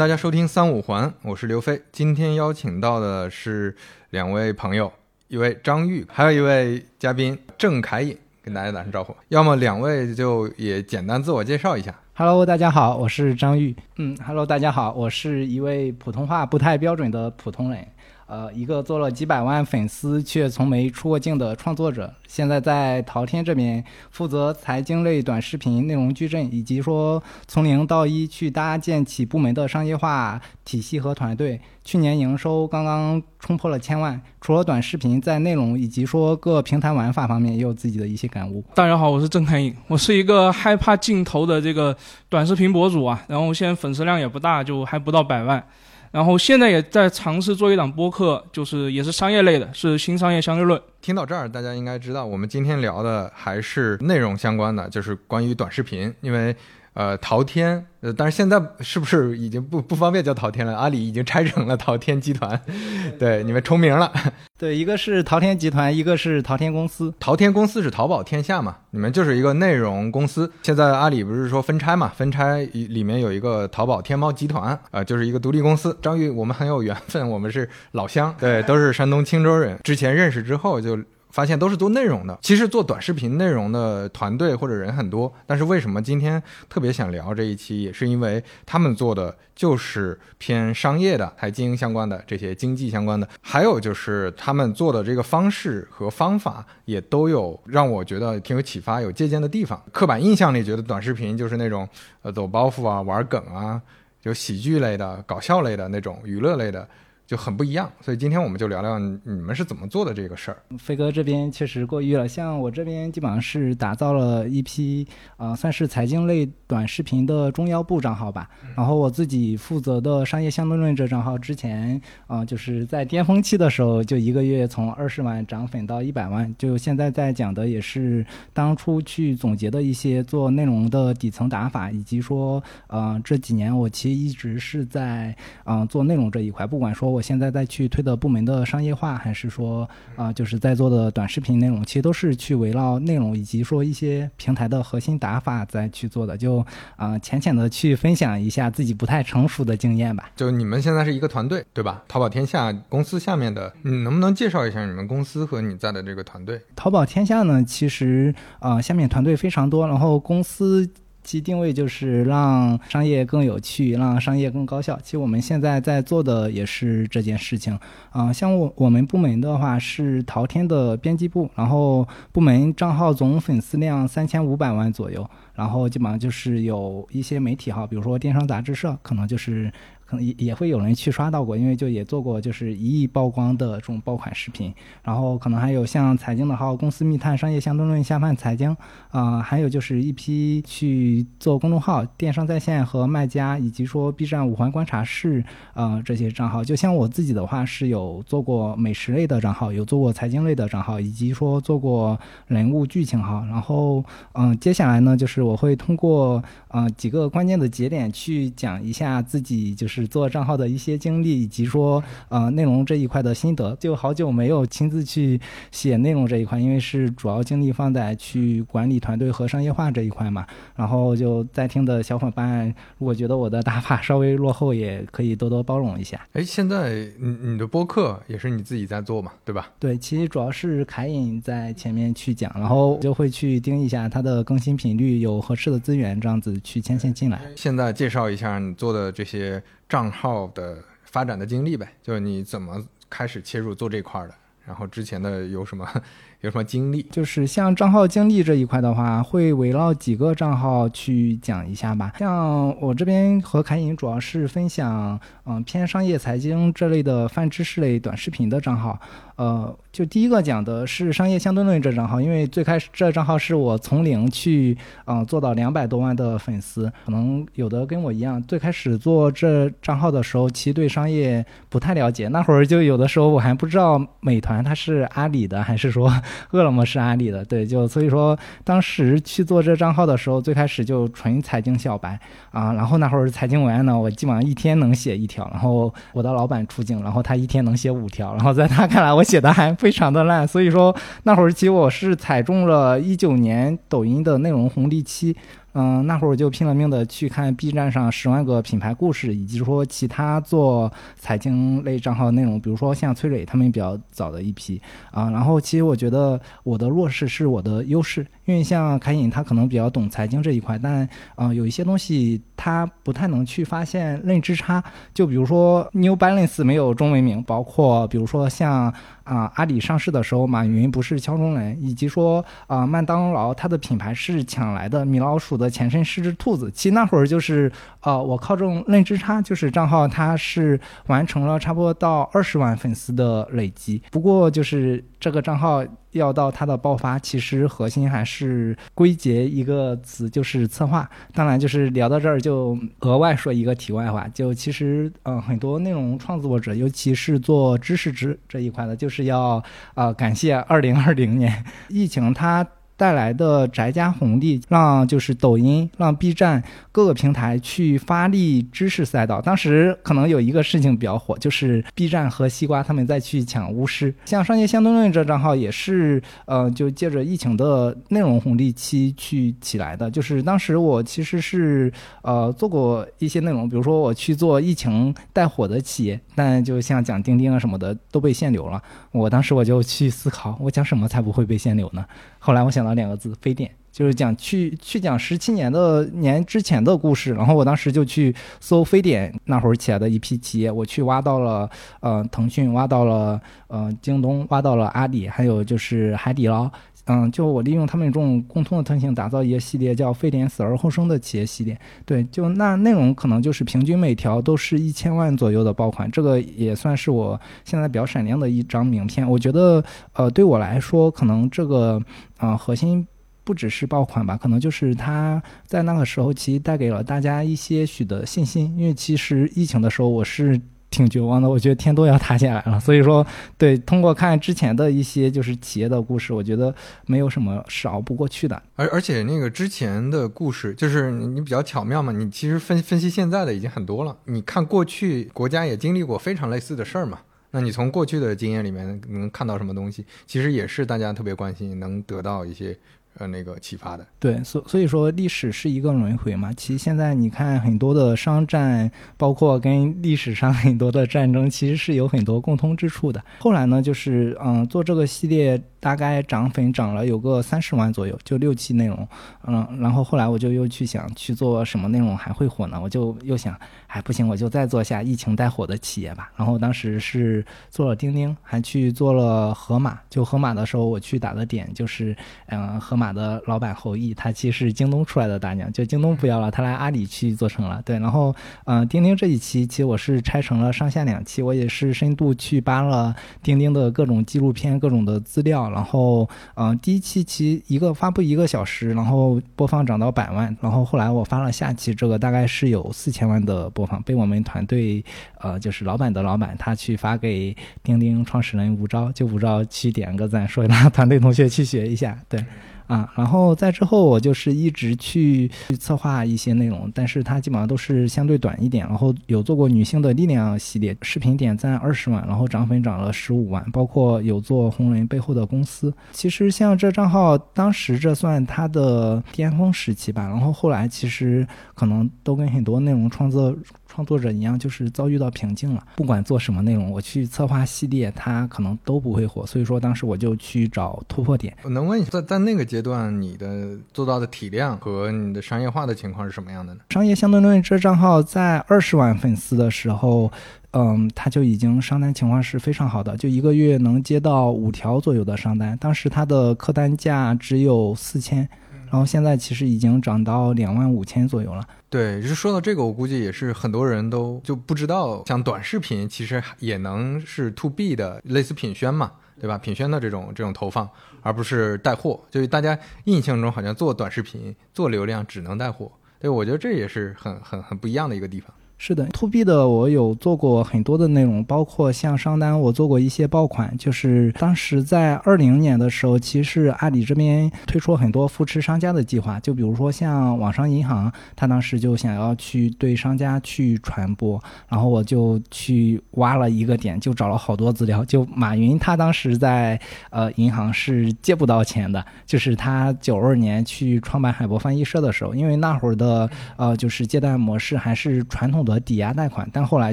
大家收听三五环，我是刘飞。今天邀请到的是两位朋友，一位张玉，还有一位嘉宾郑凯颖，跟大家打声招呼。要么两位就也简单自我介绍一下。Hello，大家好，我是张玉。嗯，Hello，大家好，我是一位普通话不太标准的普通人。呃，一个做了几百万粉丝却从没出过镜的创作者，现在在淘天这边负责财经类短视频内容矩阵，以及说从零到一去搭建起部门的商业化体系和团队。去年营收刚刚冲破了千万，除了短视频，在内容以及说各平台玩法方面也有自己的一些感悟。大家好，我是郑开颖，我是一个害怕镜头的这个短视频博主啊，然后现在粉丝量也不大，就还不到百万。然后现在也在尝试做一档播客，就是也是商业类的，是新商业相对论。听到这儿，大家应该知道，我们今天聊的还是内容相关的，就是关于短视频。因为呃，淘天，呃，但是现在是不是已经不不方便叫淘天了？阿里已经拆成了淘天集团，对，你们重名了。对，一个是淘天集团，一个是淘天公司。淘天公司是淘宝天下嘛，你们就是一个内容公司。现在阿里不是说分拆嘛，分拆里面有一个淘宝天猫集团，啊、呃，就是一个独立公司。张玉，我们很有缘分，我们是老乡，对，都是山东青州人。之前认识之后就。发现都是做内容的，其实做短视频内容的团队或者人很多，但是为什么今天特别想聊这一期，也是因为他们做的就是偏商业的、财经营相关的这些经济相关的，还有就是他们做的这个方式和方法也都有让我觉得挺有启发、有借鉴的地方。刻板印象里觉得短视频就是那种呃走包袱啊、玩梗啊，有喜剧类的、搞笑类的那种娱乐类的。就很不一样，所以今天我们就聊聊你们是怎么做的这个事儿。飞哥这边确实过誉了，像我这边基本上是打造了一批啊、呃，算是财经类短视频的中腰部账号吧。然后我自己负责的商业相对论这账号，之前啊、呃、就是在巅峰期的时候，就一个月从二十万涨粉到一百万。就现在在讲的也是当初去总结的一些做内容的底层打法，以及说呃这几年我其实一直是在啊、呃、做内容这一块，不管说我。我现在再去推的部门的商业化，还是说啊、呃，就是在做的短视频内容，其实都是去围绕内容以及说一些平台的核心打法再去做的。就啊、呃，浅浅的去分享一下自己不太成熟的经验吧。就你们现在是一个团队，对吧？淘宝天下公司下面的，你能不能介绍一下你们公司和你在的这个团队？淘宝天下呢，其实啊、呃，下面团队非常多，然后公司。其定位就是让商业更有趣，让商业更高效。其实我们现在在做的也是这件事情啊、像我我们部门的话是淘天的编辑部，然后部门账号总粉丝量三千五百万左右，然后基本上就是有一些媒体哈，比如说电商杂志社，可能就是。可能也也会有人去刷到过，因为就也做过就是一亿曝光的这种爆款视频，然后可能还有像财经的号公司密探、商业相对论、下饭财经，啊、还有就是一批去做公众号、电商在线和卖家，以及说 B 站五环观察室，呃，这些账号。就像我自己的话是有做过美食类的账号，有做过财经类的账号，以及说做过人物剧情号。然后，嗯、接下来呢，就是我会通过呃几个关键的节点去讲一下自己就是。做账号的一些经历，以及说呃内容这一块的心得，就好久没有亲自去写内容这一块，因为是主要精力放在去管理团队和商业化这一块嘛。然后就在听的小伙伴，如果觉得我的打法稍微落后，也可以多多包容一下。哎，现在你你的播客也是你自己在做嘛，对吧？对，其实主要是凯隐在前面去讲，然后就会去盯一下它的更新频率，有合适的资源，这样子去牵线进来。现在介绍一下你做的这些。账号的发展的经历呗，就是你怎么开始切入做这块的，然后之前的有什么 有什么经历？就是像账号经历这一块的话，会围绕几个账号去讲一下吧。像我这边和凯颖主要是分享，嗯，偏商业财经这类的泛知识类短视频的账号。呃，就第一个讲的是商业相对论这账号，因为最开始这账号是我从零去，嗯、做到两百多万的粉丝。可能有的跟我一样，最开始做这账号的时候，其实对商业不太了解。那会儿就有的时候我还不知道美团它是阿里的，还是说饿了么是阿里的。对，就所以说当时去做这账号的时候，最开始就纯财经小白啊。然后那会儿财经文案呢，我基本上一天能写一条。然后我的老板出镜，然后他一天能写五条。然后在他看来，我写的还非常的烂，所以说那会儿其实我是踩中了一九年抖音的内容红利期，嗯，那会儿我就拼了命的去看 B 站上十万个品牌故事，以及说其他做财经类账号内容，比如说像崔磊他们比较早的一批啊。然后其实我觉得我的弱势是我的优势，因为像凯隐他可能比较懂财经这一块，但啊有一些东西他不太能去发现认知差。就比如说 New Balance 没有中文名，包括比如说像。啊，阿里上市的时候，马云不是敲钟人，以及说啊，麦当劳它的品牌是抢来的，米老鼠的前身是只兔子。其实那会儿就是，呃，我靠这种认知差，就是账号它是完成了差不多到二十万粉丝的累积。不过就是这个账号。要到它的爆发，其实核心还是归结一个词，就是策划。当然，就是聊到这儿就额外说一个题外话，就其实嗯，很多内容创作者，尤其是做知识值这一块的，就是要啊感谢二零二零年疫情它。带来的宅家红利，让就是抖音、让 B 站各个平台去发力知识赛道。当时可能有一个事情比较火，就是 B 站和西瓜他们在去抢巫师。像商业相对论这账号也是，呃，就借着疫情的内容红利期去起来的。就是当时我其实是呃做过一些内容，比如说我去做疫情带火的企业，但就像讲钉钉啊什么的都被限流了。我当时我就去思考，我讲什么才不会被限流呢？后来我想到两个字：非典，就是讲去去讲十七年的年之前的故事。然后我当时就去搜非典那会儿起来的一批企业，我去挖到了呃腾讯，挖到了呃京东，挖到了阿里，还有就是海底捞。嗯，就我利用他们这种共通的特性，打造一个系列叫“非典死而后生”的企业系列。对，就那内容可能就是平均每条都是一千万左右的爆款，这个也算是我现在比较闪亮的一张名片。我觉得，呃，对我来说，可能这个啊核心不只是爆款吧，可能就是它在那个时候其实带给了大家一些许的信心。因为其实疫情的时候，我是。挺绝望的，我觉得天都要塌下来了。所以说，对，通过看之前的一些就是企业的故事，我觉得没有什么是熬不过去的。而而且那个之前的故事，就是你比较巧妙嘛，你其实分分析现在的已经很多了。你看过去国家也经历过非常类似的事儿嘛，那你从过去的经验里面能看到什么东西？其实也是大家特别关心，能得到一些。呃，那个启发的，对，所所以说历史是一个轮回嘛。其实现在你看很多的商战，包括跟历史上很多的战争，其实是有很多共通之处的。后来呢，就是嗯，做这个系列。大概涨粉涨了有个三十万左右，就六期内容，嗯，然后后来我就又去想去做什么内容还会火呢？我就又想，哎，不行，我就再做下疫情带火的企业吧。然后当时是做了钉钉，还去做了盒马。就盒马的时候，我去打的点就是，嗯，盒马的老板侯毅，他其实是京东出来的大娘，就京东不要了，他来阿里去做成了。对，然后，嗯，钉钉这一期其实我是拆成了上下两期，我也是深度去扒了钉钉的各种纪录片、各种的资料。然后，嗯，第一期其一个发布一个小时，然后播放涨到百万，然后后来我发了下期，这个大概是有四千万的播放，被我们团队，呃，就是老板的老板他去发给钉钉创始人吴钊，就吴钊去点个赞，说让团队同学去学一下，对。啊，然后在之后我就是一直去去策划一些内容，但是它基本上都是相对短一点。然后有做过女性的力量系列，视频点赞二十万，然后涨粉涨了十五万，包括有做红人背后的公司。其实像这账号，当时这算它的巅峰时期吧。然后后来其实可能都跟很多内容创作。创作者一样，就是遭遇到瓶颈了。不管做什么内容，我去策划系列，它可能都不会火。所以说，当时我就去找突破点。我能问一下，在在那个阶段，你的做到的体量和你的商业化的情况是什么样的呢？商业相对论这账号在二十万粉丝的时候，嗯，它就已经商单情况是非常好的，就一个月能接到五条左右的商单。当时它的客单价只有四千。然后现在其实已经涨到两万五千左右了。对，就是说到这个，我估计也是很多人都就不知道，像短视频其实也能是 to B 的，类似品宣嘛，对吧？品宣的这种这种投放，而不是带货。就是大家印象中好像做短视频、做流量只能带货。对，我觉得这也是很很很不一样的一个地方。是的，to B 的我有做过很多的内容，包括像商单，我做过一些爆款。就是当时在二零年的时候，其实阿里这边推出很多扶持商家的计划，就比如说像网商银行，他当时就想要去对商家去传播，然后我就去挖了一个点，就找了好多资料。就马云他当时在呃银行是借不到钱的，就是他九二年去创办海博翻译社的时候，因为那会儿的呃就是借贷模式还是传统的。和抵押贷款，但后来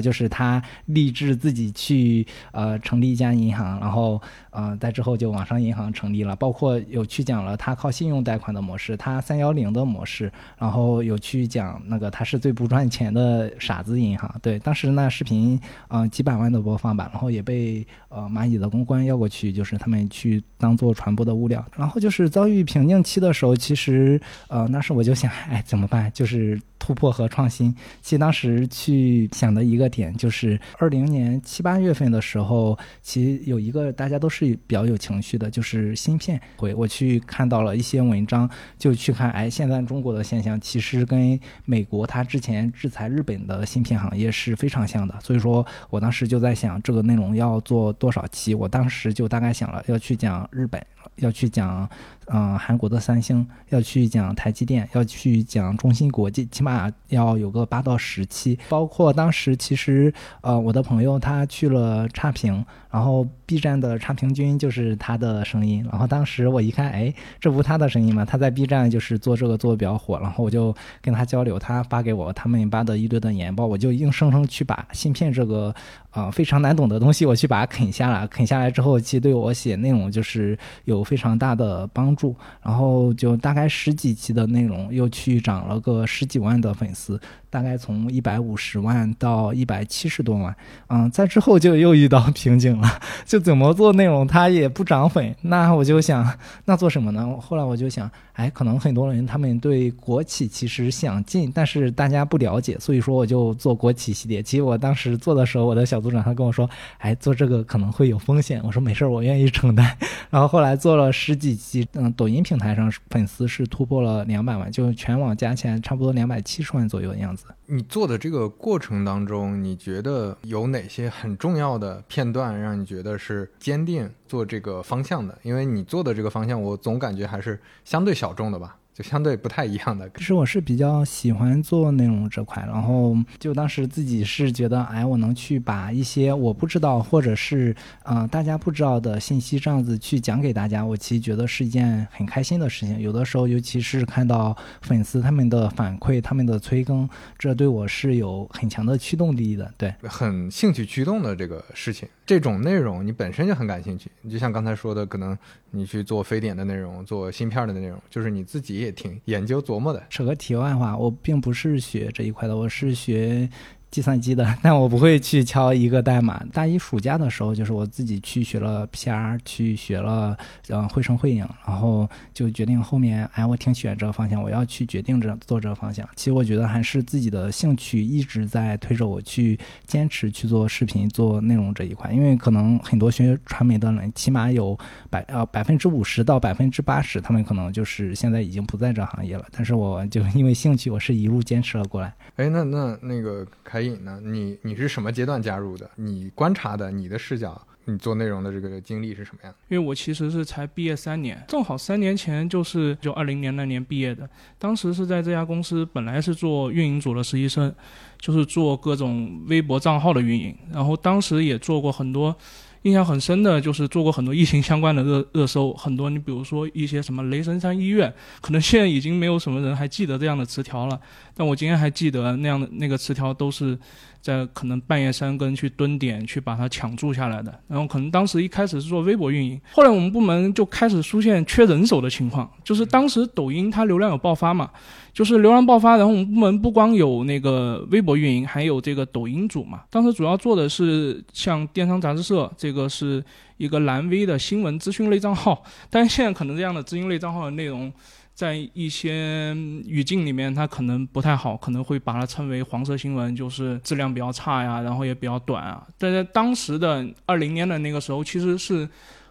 就是他立志自己去呃成立一家银行，然后啊在之后就网上银行成立了，包括有去讲了他靠信用贷款的模式，他三幺零的模式，然后有去讲那个他是最不赚钱的傻子银行。对，当时那视频嗯几百万的播放吧，然后也被呃蚂蚁的公关要过去，就是他们去当做传播的物料。然后就是遭遇瓶颈期的时候，其实呃那时我就想，哎怎么办？就是突破和创新。其实当时。去想的一个点就是，二零年七八月份的时候，其实有一个大家都是比较有情绪的，就是芯片。会我去看到了一些文章，就去看，哎，现在中国的现象其实跟美国它之前制裁日本的芯片行业是非常像的。所以说我当时就在想，这个内容要做多少期？我当时就大概想了，要去讲日本，要去讲。嗯，韩国的三星要去讲台积电，要去讲中芯国际，起码要有个八到十期。包括当时其实，呃，我的朋友他去了差评。然后 B 站的差评君就是他的声音，然后当时我一看，哎，这不他的声音吗？他在 B 站就是做这个做的比较火，然后我就跟他交流，他发给我他们发的一堆的研报，我就硬生生去把芯片这个啊非常难懂的东西，我去把它啃下来，啃下来之后，其实对我写内容就是有非常大的帮助，然后就大概十几期的内容又去涨了个十几万的粉丝。大概从一百五十万到一百七十多万，嗯，在之后就又遇到瓶颈了，就怎么做内容它也不涨粉，那我就想，那做什么呢？后来我就想，哎，可能很多人他们对国企其实想进，但是大家不了解，所以说我就做国企系列。其实我当时做的时候，我的小组长他跟我说，哎，做这个可能会有风险，我说没事儿，我愿意承担。然后后来做了十几期，嗯，抖音平台上粉丝是突破了两百万，就全网加起来差不多两百七十万左右的样子。你做的这个过程当中，你觉得有哪些很重要的片段让你觉得是坚定做这个方向的？因为你做的这个方向，我总感觉还是相对小众的吧。就相对不太一样的。其实我是比较喜欢做内容这块，然后就当时自己是觉得，哎，我能去把一些我不知道或者是呃大家不知道的信息这样子去讲给大家，我其实觉得是一件很开心的事情。有的时候，尤其是看到粉丝他们的反馈、他们的催更，这对我是有很强的驱动力的。对，很兴趣驱动的这个事情，这种内容你本身就很感兴趣。你就像刚才说的，可能你去做非典的内容、做芯片的内容，就是你自己。也挺研究琢磨的。扯个题外话，我并不是学这一块的，我是学。计算机的，但我不会去敲一个代码。大一暑假的时候，就是我自己去学了 PR，去学了嗯绘声绘影，然后就决定后面，哎，我挺喜欢这个方向，我要去决定这做这个方向。其实我觉得还是自己的兴趣一直在推着我去坚持去做视频、做内容这一块。因为可能很多学传媒的人，起码有百呃百分之五十到百分之八十，他们可能就是现在已经不在这行业了。但是我就因为兴趣，我是一路坚持了过来。哎，那那那个开。海影呢？你你是什么阶段加入的？你观察的，你的视角，你做内容的这个经历是什么样？因为我其实是才毕业三年，正好三年前就是就二零年那年毕业的。当时是在这家公司，本来是做运营组的实习生，就是做各种微博账号的运营。然后当时也做过很多。印象很深的就是做过很多疫情相关的热热搜，很多你比如说一些什么雷神山医院，可能现在已经没有什么人还记得这样的词条了，但我今天还记得那样的那个词条都是。在可能半夜三更去蹲点去把它抢注下来的，然后可能当时一开始是做微博运营，后来我们部门就开始出现缺人手的情况，就是当时抖音它流量有爆发嘛，就是流量爆发，然后我们部门不光有那个微博运营，还有这个抖音组嘛，当时主要做的是像电商杂志社，这个是一个蓝 V 的新闻资讯类账号，但是现在可能这样的资讯类账号的内容。在一些语境里面，它可能不太好，可能会把它称为黄色新闻，就是质量比较差呀，然后也比较短啊。但在当时的二零年的那个时候，其实是。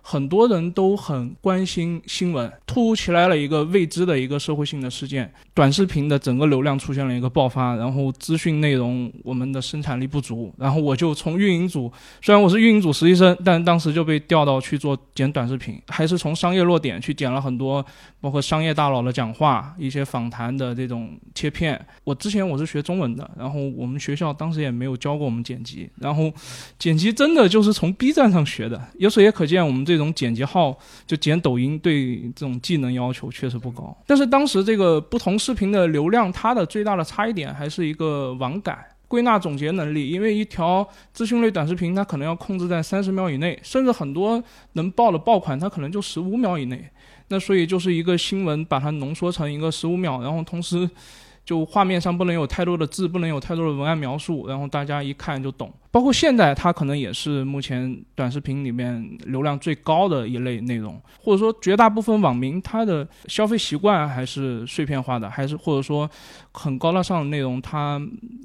很多人都很关心新闻，突如其来了一个未知的一个社会性的事件，短视频的整个流量出现了一个爆发，然后资讯内容我们的生产力不足，然后我就从运营组，虽然我是运营组实习生，但当时就被调到去做剪短视频，还是从商业落点去剪了很多，包括商业大佬的讲话、一些访谈的这种切片。我之前我是学中文的，然后我们学校当时也没有教过我们剪辑，然后剪辑真的就是从 B 站上学的，由此也可见我们这这种剪辑号就剪抖音对这种技能要求确实不高。但是当时这个不同视频的流量，它的最大的差异点还是一个网感。归纳总结能力，因为一条资讯类短视频，它可能要控制在三十秒以内，甚至很多能爆的爆款，它可能就十五秒以内。那所以就是一个新闻，把它浓缩成一个十五秒，然后同时。就画面上不能有太多的字，不能有太多的文案描述，然后大家一看就懂。包括现在，它可能也是目前短视频里面流量最高的一类内容，或者说绝大部分网民他的消费习惯还是碎片化的，还是或者说很高大上的内容，他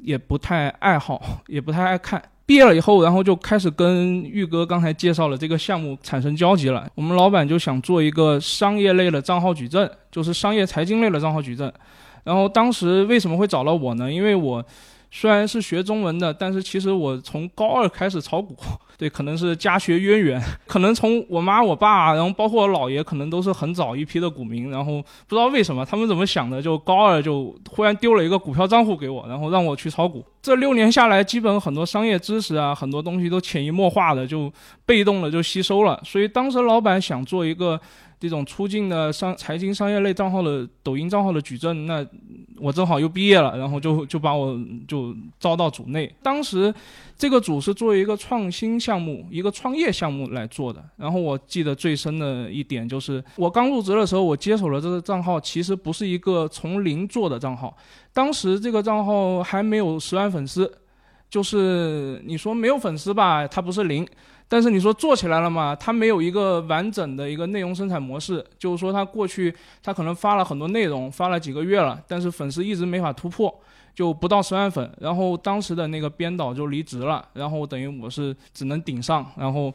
也不太爱好，也不太爱看。毕业了以后，然后就开始跟玉哥刚才介绍了这个项目产生交集了。我们老板就想做一个商业类的账号矩阵，就是商业财经类的账号矩阵。然后当时为什么会找到我呢？因为我虽然是学中文的，但是其实我从高二开始炒股，对，可能是家学渊源，可能从我妈、我爸，然后包括我姥爷，可能都是很早一批的股民。然后不知道为什么他们怎么想的，就高二就忽然丢了一个股票账户给我，然后让我去炒股。这六年下来，基本很多商业知识啊，很多东西都潜移默化的就被动的就吸收了。所以当时老板想做一个。这种出境的商财经商业类账号的抖音账号的矩阵，那我正好又毕业了，然后就就把我就招到组内。当时这个组是作为一个创新项目、一个创业项目来做的。然后我记得最深的一点就是，我刚入职的时候，我接手了这个账号，其实不是一个从零做的账号。当时这个账号还没有十万粉丝，就是你说没有粉丝吧，它不是零。但是你说做起来了嘛？它没有一个完整的一个内容生产模式，就是说它过去它可能发了很多内容，发了几个月了，但是粉丝一直没法突破，就不到十万粉。然后当时的那个编导就离职了，然后等于我是只能顶上，然后。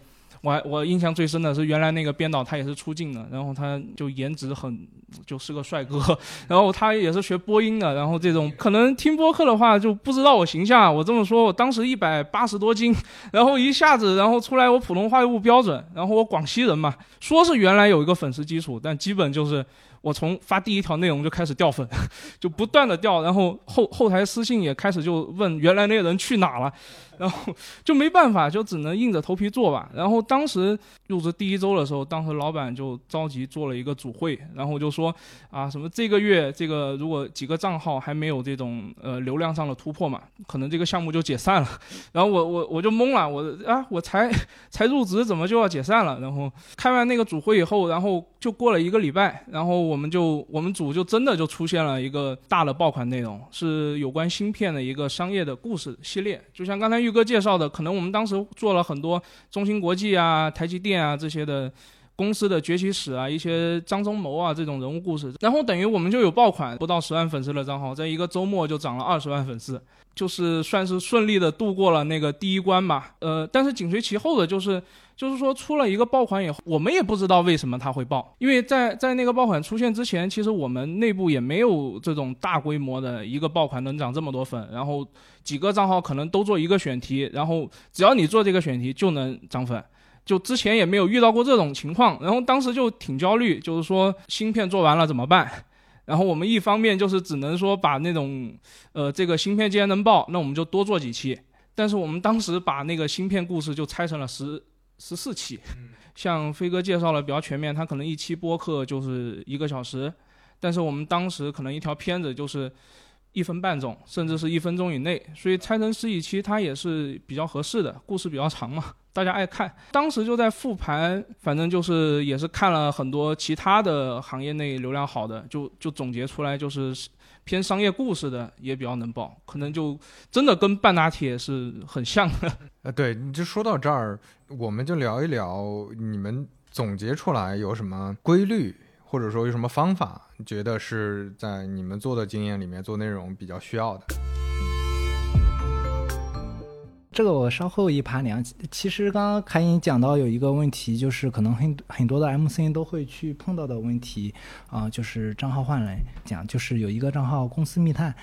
我还我印象最深的是原来那个编导他也是出镜的，然后他就颜值很，就是个帅哥，然后他也是学播音的，然后这种可能听播客的话就不知道我形象，我这么说，我当时一百八十多斤，然后一下子然后出来我普通话又不标准，然后我广西人嘛，说是原来有一个粉丝基础，但基本就是我从发第一条内容就开始掉粉，就不断的掉，然后后后台私信也开始就问原来那个人去哪了。然后就没办法，就只能硬着头皮做吧。然后当时入职第一周的时候，当时老板就着急做了一个组会，然后就说啊，什么这个月这个如果几个账号还没有这种呃流量上的突破嘛，可能这个项目就解散了。然后我我我就懵了，我啊我才才入职怎么就要解散了？然后开完那个组会以后，然后就过了一个礼拜，然后我们就我们组就真的就出现了一个大的爆款内容，是有关芯片的一个商业的故事系列，就像刚才。玉哥介绍的，可能我们当时做了很多中芯国际啊、台积电啊这些的公司的崛起史啊，一些张忠谋啊这种人物故事，然后等于我们就有爆款，不到十万粉丝的账号，在一个周末就涨了二十万粉丝，就是算是顺利的度过了那个第一关吧。呃，但是紧随其后的就是。就是说，出了一个爆款以后，我们也不知道为什么它会爆，因为在在那个爆款出现之前，其实我们内部也没有这种大规模的一个爆款能涨这么多粉，然后几个账号可能都做一个选题，然后只要你做这个选题就能涨粉，就之前也没有遇到过这种情况，然后当时就挺焦虑，就是说芯片做完了怎么办？然后我们一方面就是只能说把那种，呃，这个芯片既然能爆，那我们就多做几期，但是我们当时把那个芯片故事就拆成了十。十四期，像飞哥介绍了比较全面，他可能一期播客就是一个小时，但是我们当时可能一条片子就是一分半钟，甚至是一分钟以内，所以拆成十几期它也是比较合适的，故事比较长嘛，大家爱看。当时就在复盘，反正就是也是看了很多其他的行业内流量好的，就就总结出来就是。偏商业故事的也比较能爆，可能就真的跟半打铁是很像的。呃，对，你就说到这儿，我们就聊一聊你们总结出来有什么规律，或者说有什么方法，觉得是在你们做的经验里面做内容比较需要的。这个我稍后一盘聊。其实刚刚凯隐讲到有一个问题，就是可能很很多的 MC 都会去碰到的问题啊、就是账号换人。讲就是有一个账号公司密探。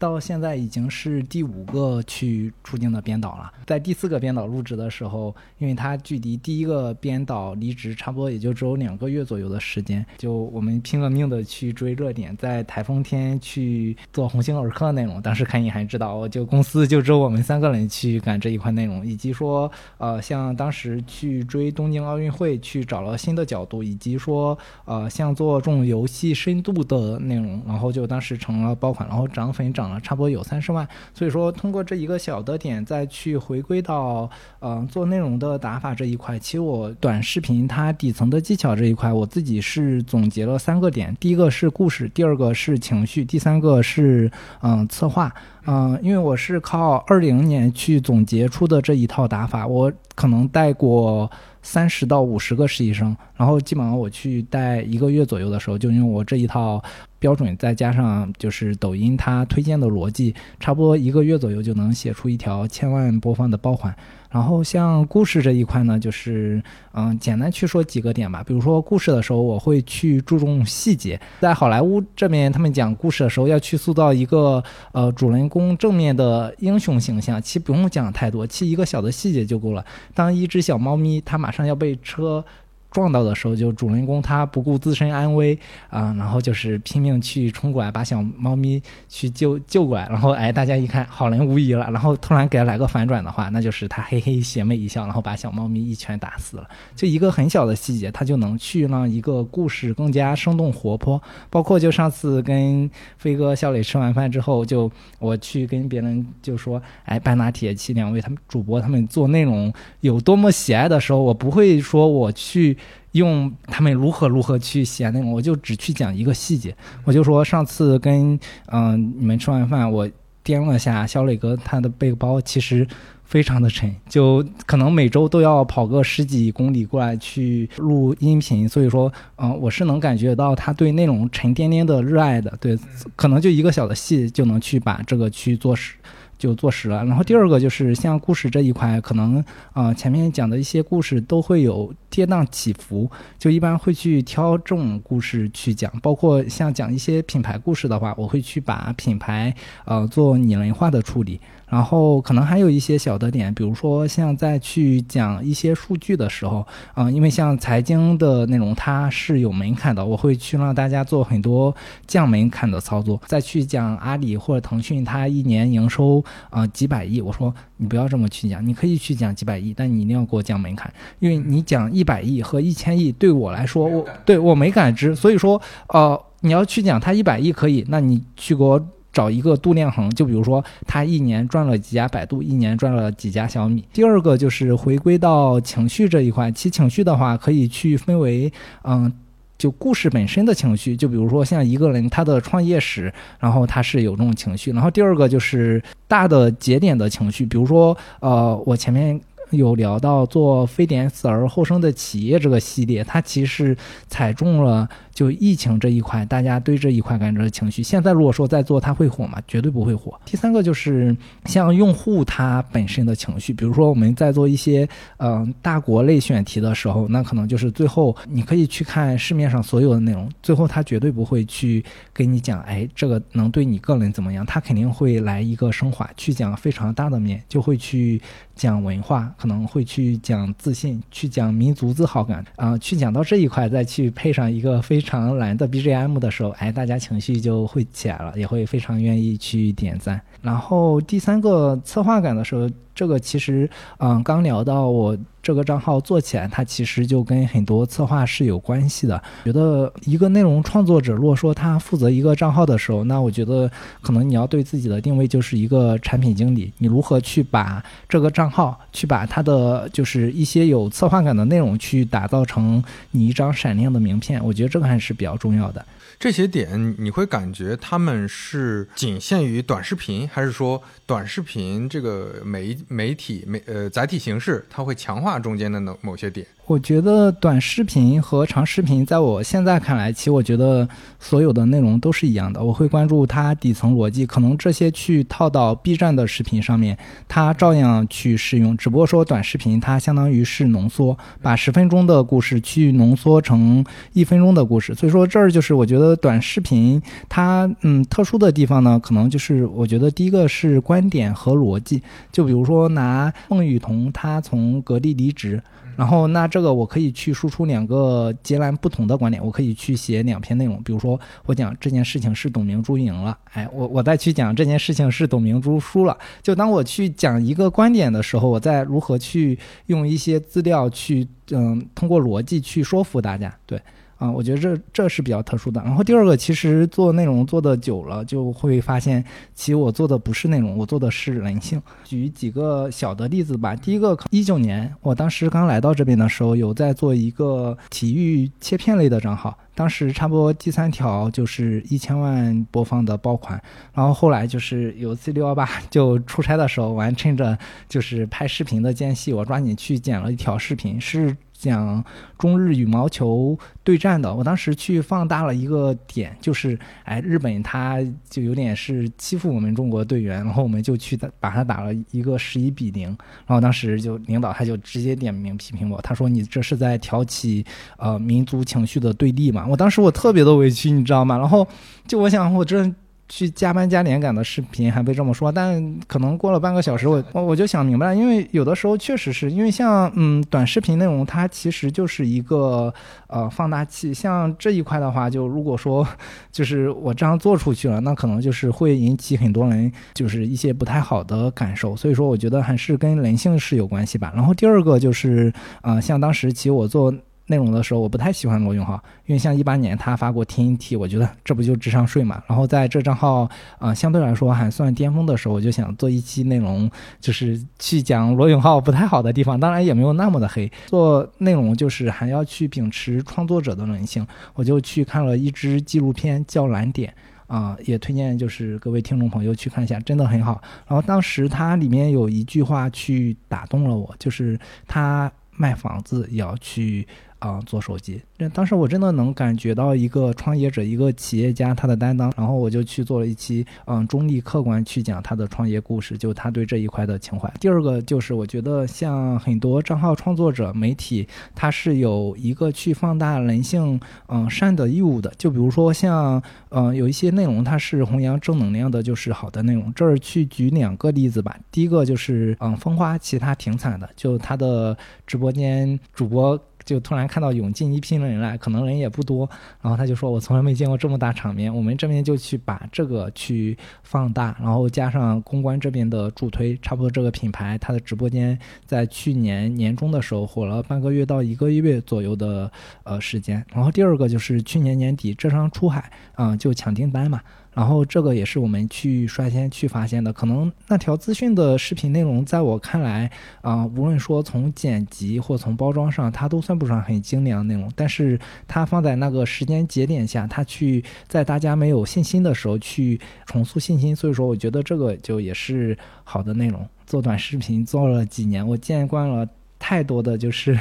到现在已经是第五个去出镜的编导了，在第四个编导入职的时候，因为他距离第一个编导离职差不多也就只有两个月左右的时间，就我们拼了命的去追热点，在台风天去做红星尔克内容。当时看你还知道，就公司就只有我们三个人去干这一块内容，以及说呃，像当时去追东京奥运会，去找了新的角度，以及说呃，像做这种游戏深度的内容，然后就当时成了爆款，然后涨粉涨了差不多有三十万。所以说，通过这一个小的点，再去回归到呃做内容的打法这一块，其实我短视频它底层的技巧这一块，我自己是总结了三个点：第一个是故事，第二个是情绪，第三个是嗯、策划。嗯、因为我是靠二零年去总结出的这一套打法，我可能带过三十到五十个实习生，然后基本上我去带一个月左右的时候，就用我这一套标准，再加上就是抖音它推荐的逻辑，差不多一个月左右就能写出一条千万播放的爆款。然后像故事这一块呢，就是嗯，简单去说几个点吧。比如说故事的时候，我会去注重细节。在好莱坞这边，他们讲故事的时候，要去塑造一个呃主人公正面的英雄形象，其实不用讲太多，其实一个小的细节就够了。当一只小猫咪它马上要被车撞到的时候，就主人公他不顾自身安危啊、然后就是拼命去冲过来把小猫咪去救救过来，然后哎大家一看好人无疑了，然后突然给他来个反转的话，那就是他嘿嘿邪魅一笑，然后把小猫咪一拳打死了。就一个很小的细节，他就能去让一个故事更加生动活泼。包括就上次跟飞哥、小磊吃完饭之后，就我去跟别人就说，哎，半拿铁七两位他们主播他们做内容有多么喜爱的时候，我不会说我去用他们如何如何去喜爱内容，我就只去讲一个细节。我就说上次跟嗯、你们吃完饭，我掂了下小磊哥他的背包，其实。非常的沉，就可能每周都要跑个十几公里过来去录音频，所以说，嗯、我是能感觉到他对那种沉甸甸的热爱的，对，可能就一个小的戏就能去把这个去做实。就坐实了。然后第二个就是像故事这一块，可能啊前面讲的一些故事都会有跌宕起伏，就一般会去挑这种故事去讲。包括像讲一些品牌故事的话，我会去把品牌呃做拟人化的处理。然后可能还有一些小的点，比如说像在去讲一些数据的时候，嗯、因为像财经的内容它是有门槛的，我会去让大家做很多降门槛的操作。再去讲阿里或者腾讯，它一年营收啊、呃几百亿，我说你不要这么去讲，你可以去讲几百亿，但你一定要给我降门槛，因为你讲一百亿和一千亿对我来说，我对我没感知，所以说呃你要去讲它一百亿可以，那你去给我。找一个度量衡，就比如说他一年赚了几家百度，一年赚了几家小米。第二个就是回归到情绪这一块，其情绪的话可以去分为，嗯。就故事本身的情绪，就比如说像一个人他的创业史，然后他是有这种情绪。然后第二个就是大的节点的情绪，比如说呃，我前面有聊到做非典死而后生的企业这个系列，它其实踩中了就疫情这一块，大家对这一块感觉的情绪。现在如果说再做，它会火吗？绝对不会火。第三个就是像用户他本身的情绪，比如说我们在做一些嗯、大国类选题的时候，那可能就是最后你可以去看市面上所有的内容，最后他绝对不会去跟你讲，哎，这个能对你个人怎么样？他肯定会来一个升华，去讲非常大的面，就会去讲文化，可能会去讲自信，去讲民族自豪感啊、去讲到这一块，再去配上一个非常蓝的 BGM 的时候，哎，大家情绪就会起来了，也会非常愿意去点赞。然后第三个策划感的时候，这个其实嗯，刚聊到我这个账号做起来，它其实就跟很多策划是有关系的。觉得一个内容创作者，如果说他负责一个账号的时候，那我觉得可能你要对自己的定位就是一个产品经理，你如何去把这个账号，去把它的就是一些有策划感的内容去打造成你一张闪亮的名片，我觉得这个还是比较重要的。这些点你会感觉他们是仅限于短视频，还是说短视频这个媒媒体媒呃载体形式，它会强化中间的某某些点？我觉得短视频和长视频，在我现在看来，其实我觉得所有的内容都是一样的。我会关注它底层逻辑，可能这些去套到 B 站的视频上面，它照样去适用。只不过说短视频它相当于是浓缩，把十分钟的故事去浓缩成一分钟的故事。所以说这儿就是我觉得短视频它嗯特殊的地方呢，可能就是我觉得第一个是观点和逻辑。就比如说拿孟雨桐，他从格力离职。然后，那这个我可以去输出两个截然不同的观点，我可以去写两篇内容。比如说，我讲这件事情是董明珠赢了，哎，我我再去讲这件事情是董明珠输了。就当我去讲一个观点的时候，我再如何去用一些资料去，嗯，通过逻辑去说服大家，对。啊，我觉得这这是比较特殊的。然后第二个，其实做内容做的久了，就会发现，其实我做的不是内容，我做的是人性。举几个小的例子吧。第一个，一九年，我当时刚来到这边的时候，有在做一个体育切片类的账号，当时差不多第三条就是一千万播放的爆款。然后后来就是有 C 六幺八就出差的时候，完趁着就是拍视频的间隙，我抓紧去剪了一条视频，是。讲中日羽毛球对战的，我当时去放大了一个点，就是哎，日本他就有点是欺负我们中国队员，然后我们就去把他打了一个十一比零，然后当时就领导他就直接点名批评我，他说你这是在挑起呃民族情绪的对立嘛？我当时我特别的委屈，你知道吗？然后就我想我这。去加班加点赶的视频还被这么说，但可能过了半个小时，我 我我就想明白了，因为有的时候确实是因为像嗯短视频内容，它其实就是一个呃放大器。像这一块的话，就如果说就是我这样做出去了，那可能就是会引起很多人就是一些不太好的感受。所以说，我觉得还是跟人性是有关系吧。然后第二个就是啊，像当时其实我做。内容的时候，我不太喜欢罗永浩，因为像一八年他发过 TNT，我觉得这不就智商税嘛。然后在这账号啊相对来说还算巅峰的时候，我就想做一期内容，就是去讲罗永浩不太好的地方，当然也没有那么的黑。做内容就是还要去秉持创作者的人性，我就去看了一支纪录片叫《蓝点》，啊，也推荐就是各位听众朋友去看一下，真的很好。然后当时它里面有一句话去打动了我，就是他卖房子也要去。啊，做手机，那当时我真的能感觉到一个创业者、一个企业家他的担当，然后我就去做了一期，嗯，中立客观去讲他的创业故事，就他对这一块的情怀。第二个就是我觉得像很多账号创作者、媒体，他是有一个去放大人性，嗯，善的义务的。就比如说像，嗯，有一些内容它是弘扬正能量的，就是好的内容。这儿去举两个例子吧。第一个就是，嗯，风花，其他挺惨的，就他的直播间主播。就突然看到涌进一批人来，可能人也不多，然后他就说：“我从来没见过这么大场面。”我们这边就去把这个去放大，然后加上公关这边的助推，差不多这个品牌它的直播间在去年年中的时候火了半个月到一个月左右的呃时间。然后第二个就是去年年底浙商出海啊，就抢订单嘛。然后这个也是我们去率先去发现的，可能那条资讯的视频内容，在我看来，啊，无论说从剪辑或从包装上，它都算不上很精良的内容，但是它放在那个时间节点下，它去在大家没有信心的时候去重塑信心，所以说我觉得这个就也是好的内容。做短视频做了几年，我见惯了太多的就是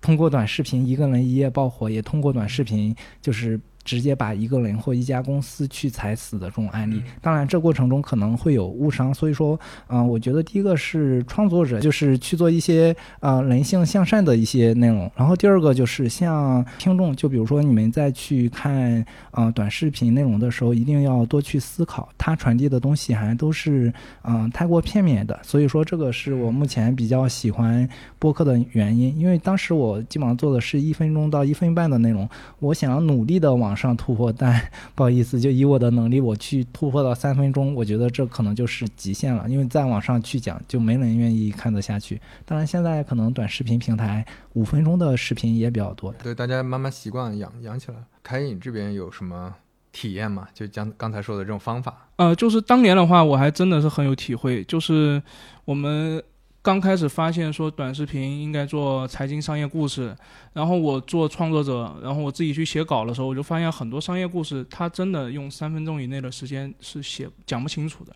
通过短视频一个人一夜爆火，也通过短视频就是。直接把一个人或一家公司去踩死的这种案例，当然这过程中可能会有误伤，所以说，嗯，我觉得第一个是创作者就是去做一些呃人性向善的一些内容，然后第二个就是像听众，就比如说你们在去看呃短视频内容的时候，一定要多去思考，它传递的东西还都是嗯太过片面的，所以说这个是我目前比较喜欢播客的原因，因为当时我基本上做的是一分钟到一分半的内容，我想要努力的往。上突破，但不好意思，就以我的能力，我去突破到三分钟，我觉得这可能就是极限了。因为再往上去讲，就没人愿意看得下去。当然，现在可能短视频平台五分钟的视频也比较多。对，大家慢慢习惯养养起来。凯影这边有什么体验吗？就将刚才说的这种方法？呃，就是当年的话，我还真的是很有体会。就是我们。刚开始发现说短视频应该做财经商业故事，然后我做创作者，然后我自己去写稿的时候，我就发现很多商业故事，它真的用三分钟以内的时间是写讲不清楚的，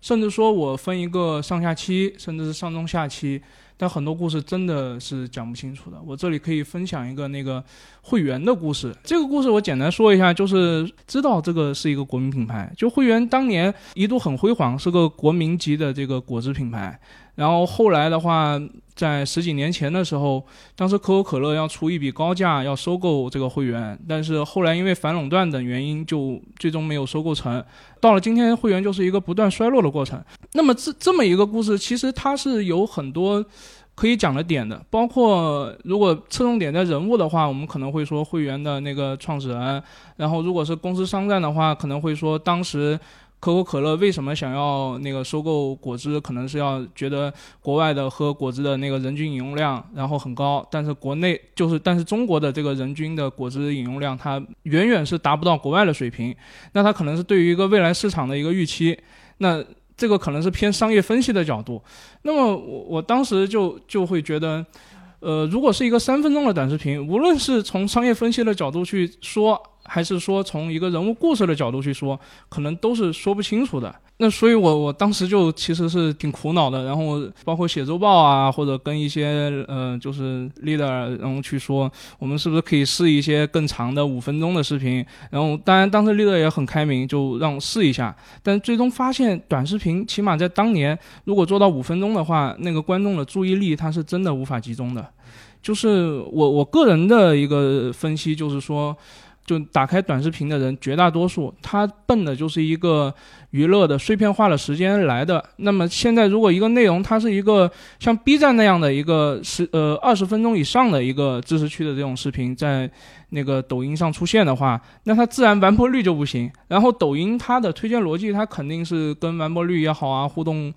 甚至说我分一个上下期，甚至是上中下期，但很多故事真的是讲不清楚的。我这里可以分享一个那个汇源的故事。这个故事我简单说一下，就是知道这个是一个国民品牌，就汇源当年一度很辉煌，是个国民级的这个果汁品牌。然后后来的话，在十几年前的时候，当时可口可乐要出一笔高价要收购这个汇源，但是后来因为反垄断等原因，就最终没有收购成。到了今天，会员就是一个不断衰落的过程。那么这这么一个故事，其实它是有很多可以讲的点的，包括如果侧重点在人物的话，我们可能会说会员的那个创始人；然后如果是公司商战的话，可能会说当时。可口可乐为什么想要那个收购果汁？可能是要觉得国外的喝果汁的那个人均饮用量然后很高，但是国内就是但是中国的这个人均的果汁饮用量它远远是达不到国外的水平。那它可能是对于一个未来市场的一个预期。那这个可能是偏商业分析的角度。那么我我当时就就会觉得，呃，如果是一个三分钟的短视频，无论是从商业分析的角度去说。还是说从一个人物故事的角度去说，可能都是说不清楚的。那所以，我我当时就其实是挺苦恼的。然后包括写周报啊，或者跟一些呃就是 leader，然后去说，我们是不是可以试一些更长的五分钟的视频？然后当然当时 leader 也很开明，就让试一下。但最终发现，短视频起码在当年，如果做到五分钟的话，那个观众的注意力他是真的无法集中的。就是我我个人的一个分析，就是说。就打开短视频的人，绝大多数他奔的就是一个娱乐的碎片化的时间来的。那么现在，如果一个内容它是一个像 B 站那样的一个十呃二十分钟以上的一个知识区的这种视频，在那个抖音上出现的话，那它自然完播率就不行。然后抖音它的推荐逻辑，它肯定是跟完播率也好啊，互动。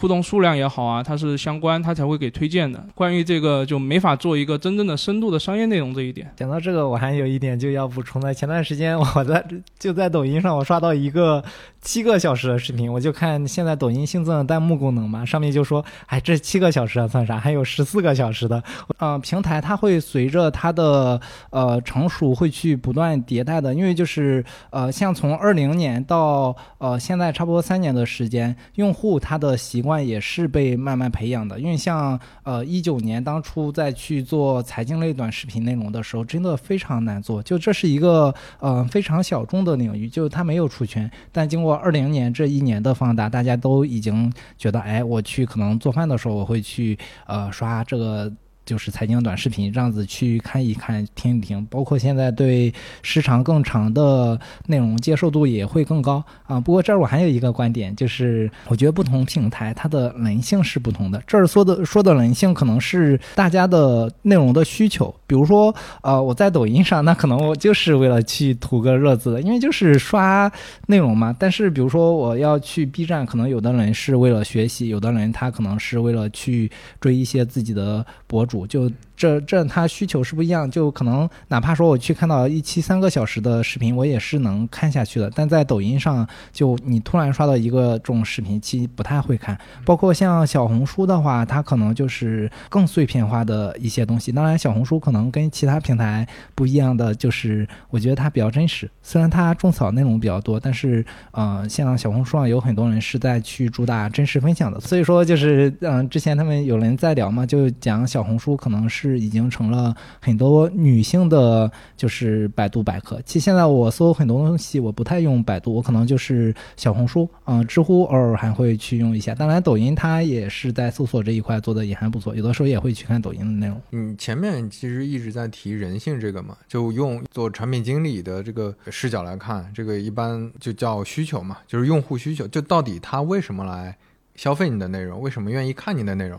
互动数量也好啊，它是相关，它才会给推荐的。关于这个就没法做一个真正的深度的商业内容这一点。讲到这个，我还有一点就要补充的。前段时间我在就在抖音上，我刷到一个七个小时的视频，我就看现在抖音新增的弹幕功能嘛，上面就说，哎，这七个小时算啥？还有十四个小时的。呃，平台它会随着它的呃成熟会去不断迭代的，因为就是呃像从二零年到呃现在差不多三年的时间，用户他的习惯。也是被慢慢培养的，因为像呃一九年当初在去做财经类短视频内容的时候，真的非常难做。就这是一个呃非常小众的领域，就它没有出圈。但经过二零年这一年的放大，大家都已经觉得，哎，我去可能做饭的时候，我会去呃刷这个。就是财经短视频这样子去看一看、听一听，包括现在对时长更长的内容接受度也会更高啊。不过这儿我还有一个观点，就是我觉得不同平台它的人性是不同的。这儿说的说的人性可能是大家的内容的需求，比如说呃我在抖音上，那可能我就是为了去图个热字的，因为就是刷内容嘛。但是比如说我要去 B 站，可能有的人是为了学习，有的人他可能是为了去追一些自己的博主。就这这，它需求是不一样，就可能哪怕说我去看到一期三个小时的视频，我也是能看下去的。但在抖音上，就你突然刷到一个这种视频，其实不太会看。包括像小红书的话，它可能就是更碎片化的一些东西。当然，小红书可能跟其他平台不一样的，就是我觉得它比较真实。虽然它种草内容比较多，但是呃，像小红书上有很多人是在去主打真实分享的。所以说，就是嗯，之前他们有人在聊嘛，就讲小红书。可能是是已经成了很多女性的，就是百度百科。其实现在我搜很多东西，我不太用百度，我可能就是小红书，嗯，知乎偶尔还会去用一下。当然，抖音它也是在搜索这一块做的也还不错，有的时候也会去看抖音的内容。嗯，前面其实一直在提人性这个嘛，就用做产品经理的这个视角来看，这个一般就叫需求嘛，就是用户需求，就到底他为什么来消费你的内容，为什么愿意看你的内容。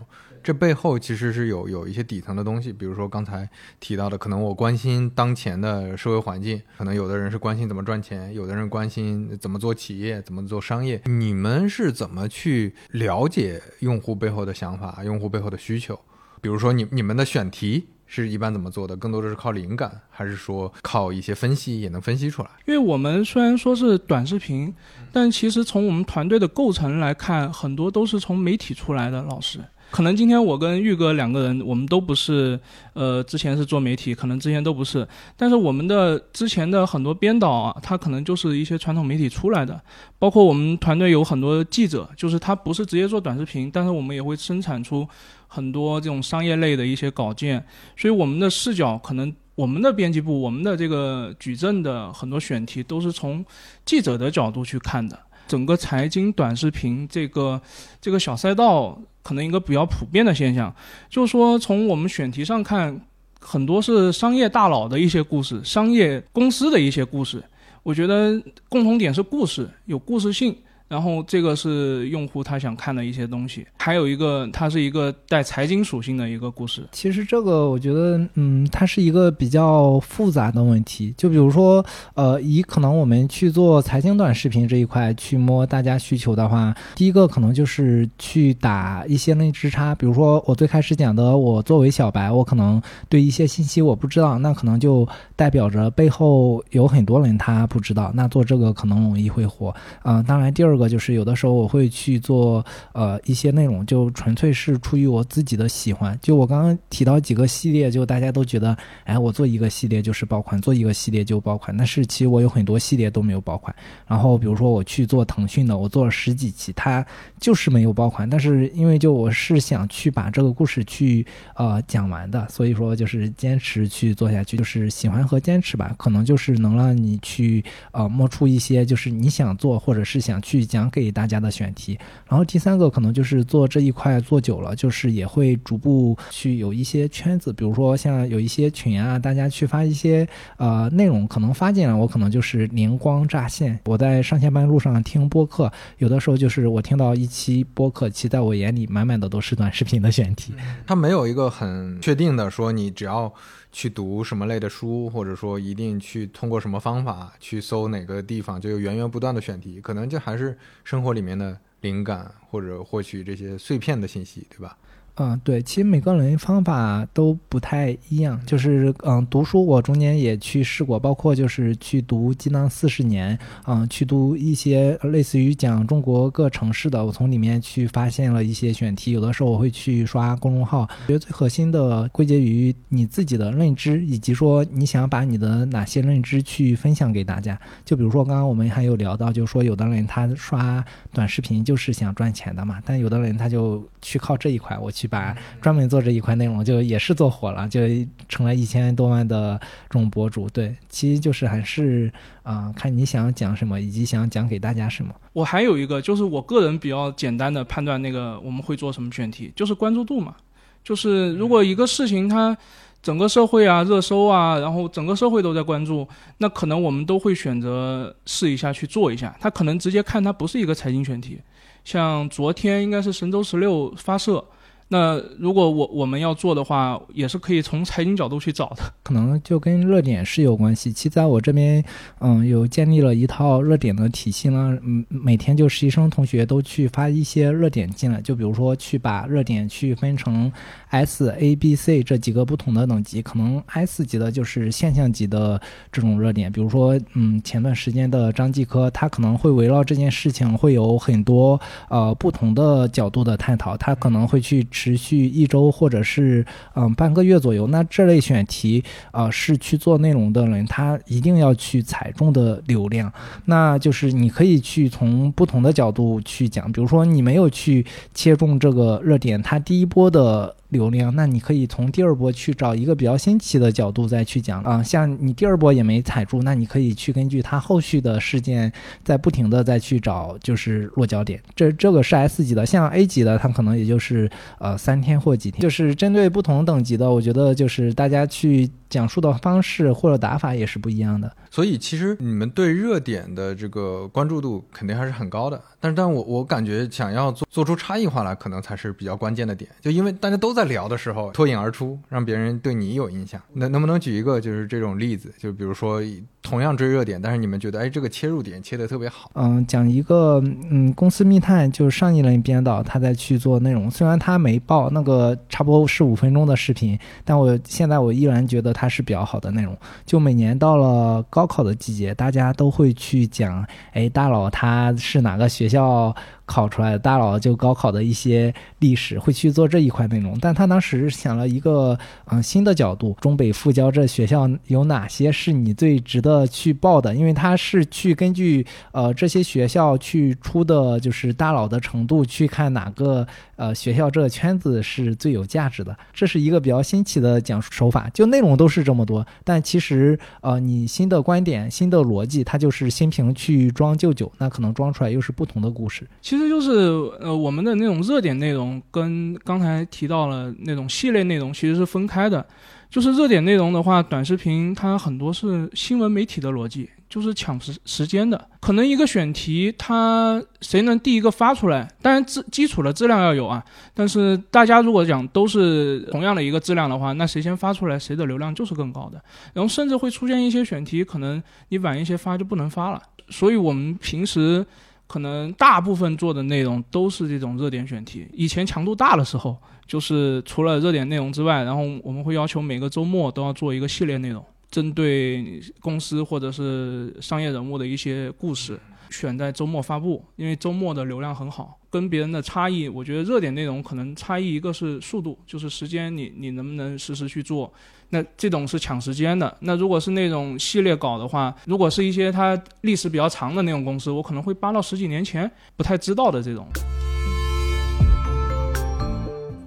这背后其实是有有一些底层的东西，比如说刚才提到的，可能我关心当前的社会环境，可能有的人是关心怎么赚钱，有的人关心怎么做企业，怎么做商业。你们是怎么去了解用户背后的想法，用户背后的需求？比如说你你们的选题是一般怎么做的？更多的是靠灵感，还是说靠一些分析也能分析出来？因为我们虽然说是短视频，但其实从我们团队的构成来看，很多都是从媒体出来的老师。可能今天我跟玉哥两个人，我们都不是，呃，之前是做媒体，可能之前都不是。但是我们的之前的很多编导啊，他可能就是一些传统媒体出来的，包括我们团队有很多记者，就是他不是直接做短视频，但是我们也会生产出很多这种商业类的一些稿件，所以我们的视角可能。我们的编辑部，我们的这个矩阵的很多选题都是从记者的角度去看的。整个财经短视频这个这个小赛道，可能一个比较普遍的现象，就是说从我们选题上看，很多是商业大佬的一些故事，商业公司的一些故事。我觉得共同点是故事，有故事性。然后这个是用户他想看的一些东西，还有一个它是一个带财经属性的一个故事。其实这个我觉得，嗯，它是一个比较复杂的问题。就比如说，呃，以可能我们去做财经短视频这一块去摸大家需求的话，第一个可能就是去打一些认知差。比如说我最开始讲的，我作为小白，我可能对一些信息我不知道，那可能就代表着背后有很多人他不知道，那做这个可能容易会火。嗯，当然第二。个就是有的时候我会去做呃一些内容，就纯粹是出于我自己的喜欢。就我刚刚提到几个系列，就大家都觉得，哎，我做一个系列就是爆款，做一个系列就爆款。但是其实我有很多系列都没有爆款。然后比如说我去做腾讯的，我做了十几期，它就是没有爆款。但是因为就我是想去把这个故事去呃讲完的，所以说就是坚持去做下去，就是喜欢和坚持吧，可能就是能让你去呃摸出一些就是你想做或者是想去。讲给大家的选题，然后第三个可能就是做这一块做久了，就是也会逐步去有一些圈子，比如说像有一些群啊，大家去发一些呃内容，可能发进来，我可能就是灵光乍现。我在上下班路上听播客，有的时候就是我听到一期播客，其在我眼里满满的都是短视频的选题。它没有一个很确定的说，你只要。去读什么类的书，或者说一定去通过什么方法去搜哪个地方，就有源源不断的选题，可能就还是生活里面的灵感或者获取这些碎片的信息，对吧？嗯，对，其实每个人方法都不太一样。就是嗯，读书我中间也去试过，包括就是去读《激囊四十年》，嗯，去读一些类似于讲中国各城市的，我从里面去发现了一些选题。有的时候我会去刷公众号，觉得最核心的归结于你自己的认知，以及说你想把你的哪些认知去分享给大家。就比如说刚刚我们还有聊到，就是说有的人他刷短视频就是想赚钱的嘛，但有的人他就去靠这一块，我去。把专门做这一块内容，就也是做火了，就成了一千多万的这种博主。对，其实就是还是啊，看你想讲什么，以及想讲给大家什么。我还有一个，就是我个人比较简单的判断，那个我们会做什么选题，就是关注度嘛。就是如果一个事情它整个社会啊热搜啊，然后整个社会都在关注，那可能我们都会选择试一下去做一下。他可能直接看它不是一个财经选题，像昨天应该是神舟十六发射。那如果我我们要做的话，也是可以从财经角度去找的，可能就跟热点是有关系。其实在我这边，嗯，有建立了一套热点的体系呢。嗯，每天就实习生同学都去发一些热点进来，就比如说去把热点去分成 S、A、B、C 这几个不同的等级。可能 S 级的就是现象级的这种热点，比如说，嗯，前段时间的张继科，他可能会围绕这件事情会有很多呃不同的角度的探讨，他可能会去。持续一周或者是嗯半个月左右，那这类选题啊是去做内容的人，他一定要去踩中的流量，那就是你可以去从不同的角度去讲，比如说你没有去切中这个热点，它第一波的。流量，那你可以从第二波去找一个比较新奇的角度再去讲啊。像你第二波也没踩住，那你可以去根据它后续的事件，再不停的再去找就是落脚点。这这个是 S 级的，像 A 级的，它可能也就是呃三天或几天。就是针对不同等级的，我觉得就是大家去讲述的方式或者打法也是不一样的。所以其实你们对热点的这个关注度肯定还是很高的，但是但我我感觉想要做做出差异化来，可能才是比较关键的点。就因为大家都在。在聊的时候脱颖而出，让别人对你有印象。那能不能举一个就是这种例子？就比如说同样追热点，但是你们觉得哎这个切入点切的特别好。嗯，讲一个嗯公司密探，就是上一轮编导他在去做内容，虽然他没报那个差不多是五分钟的视频，但我现在我依然觉得它是比较好的内容。就每年到了高考的季节，大家都会去讲，哎大佬他是哪个学校。考出来的大佬就高考的一些历史会去做这一块内容，但他当时想了一个嗯新的角度，中北复交这学校有哪些是你最值得去报的？因为他是去根据呃这些学校去出的就是大佬的程度去看哪个呃学校这个圈子是最有价值的，这是一个比较新奇的讲述手法。就内容都是这么多，但其实呃你新的观点、新的逻辑，它就是新瓶去装旧酒，那可能装出来又是不同的故事。其实。就是呃，我们的那种热点内容跟刚才提到了那种系列内容其实是分开的。就是热点内容的话，短视频它很多是新闻媒体的逻辑，就是抢时时间的。可能一个选题，它谁能第一个发出来？当然质基础的质量要有啊。但是大家如果讲都是同样的一个质量的话，那谁先发出来，谁的流量就是更高的。然后甚至会出现一些选题，可能你晚一些发就不能发了。所以我们平时。可能大部分做的内容都是这种热点选题。以前强度大的时候，就是除了热点内容之外，然后我们会要求每个周末都要做一个系列内容，针对公司或者是商业人物的一些故事。选在周末发布，因为周末的流量很好。跟别人的差异，我觉得热点内容可能差异一个是速度，就是时间，你你能不能实时去做？那这种是抢时间的。那如果是那种系列稿的话，如果是一些它历史比较长的那种公司，我可能会扒到十几年前不太知道的这种。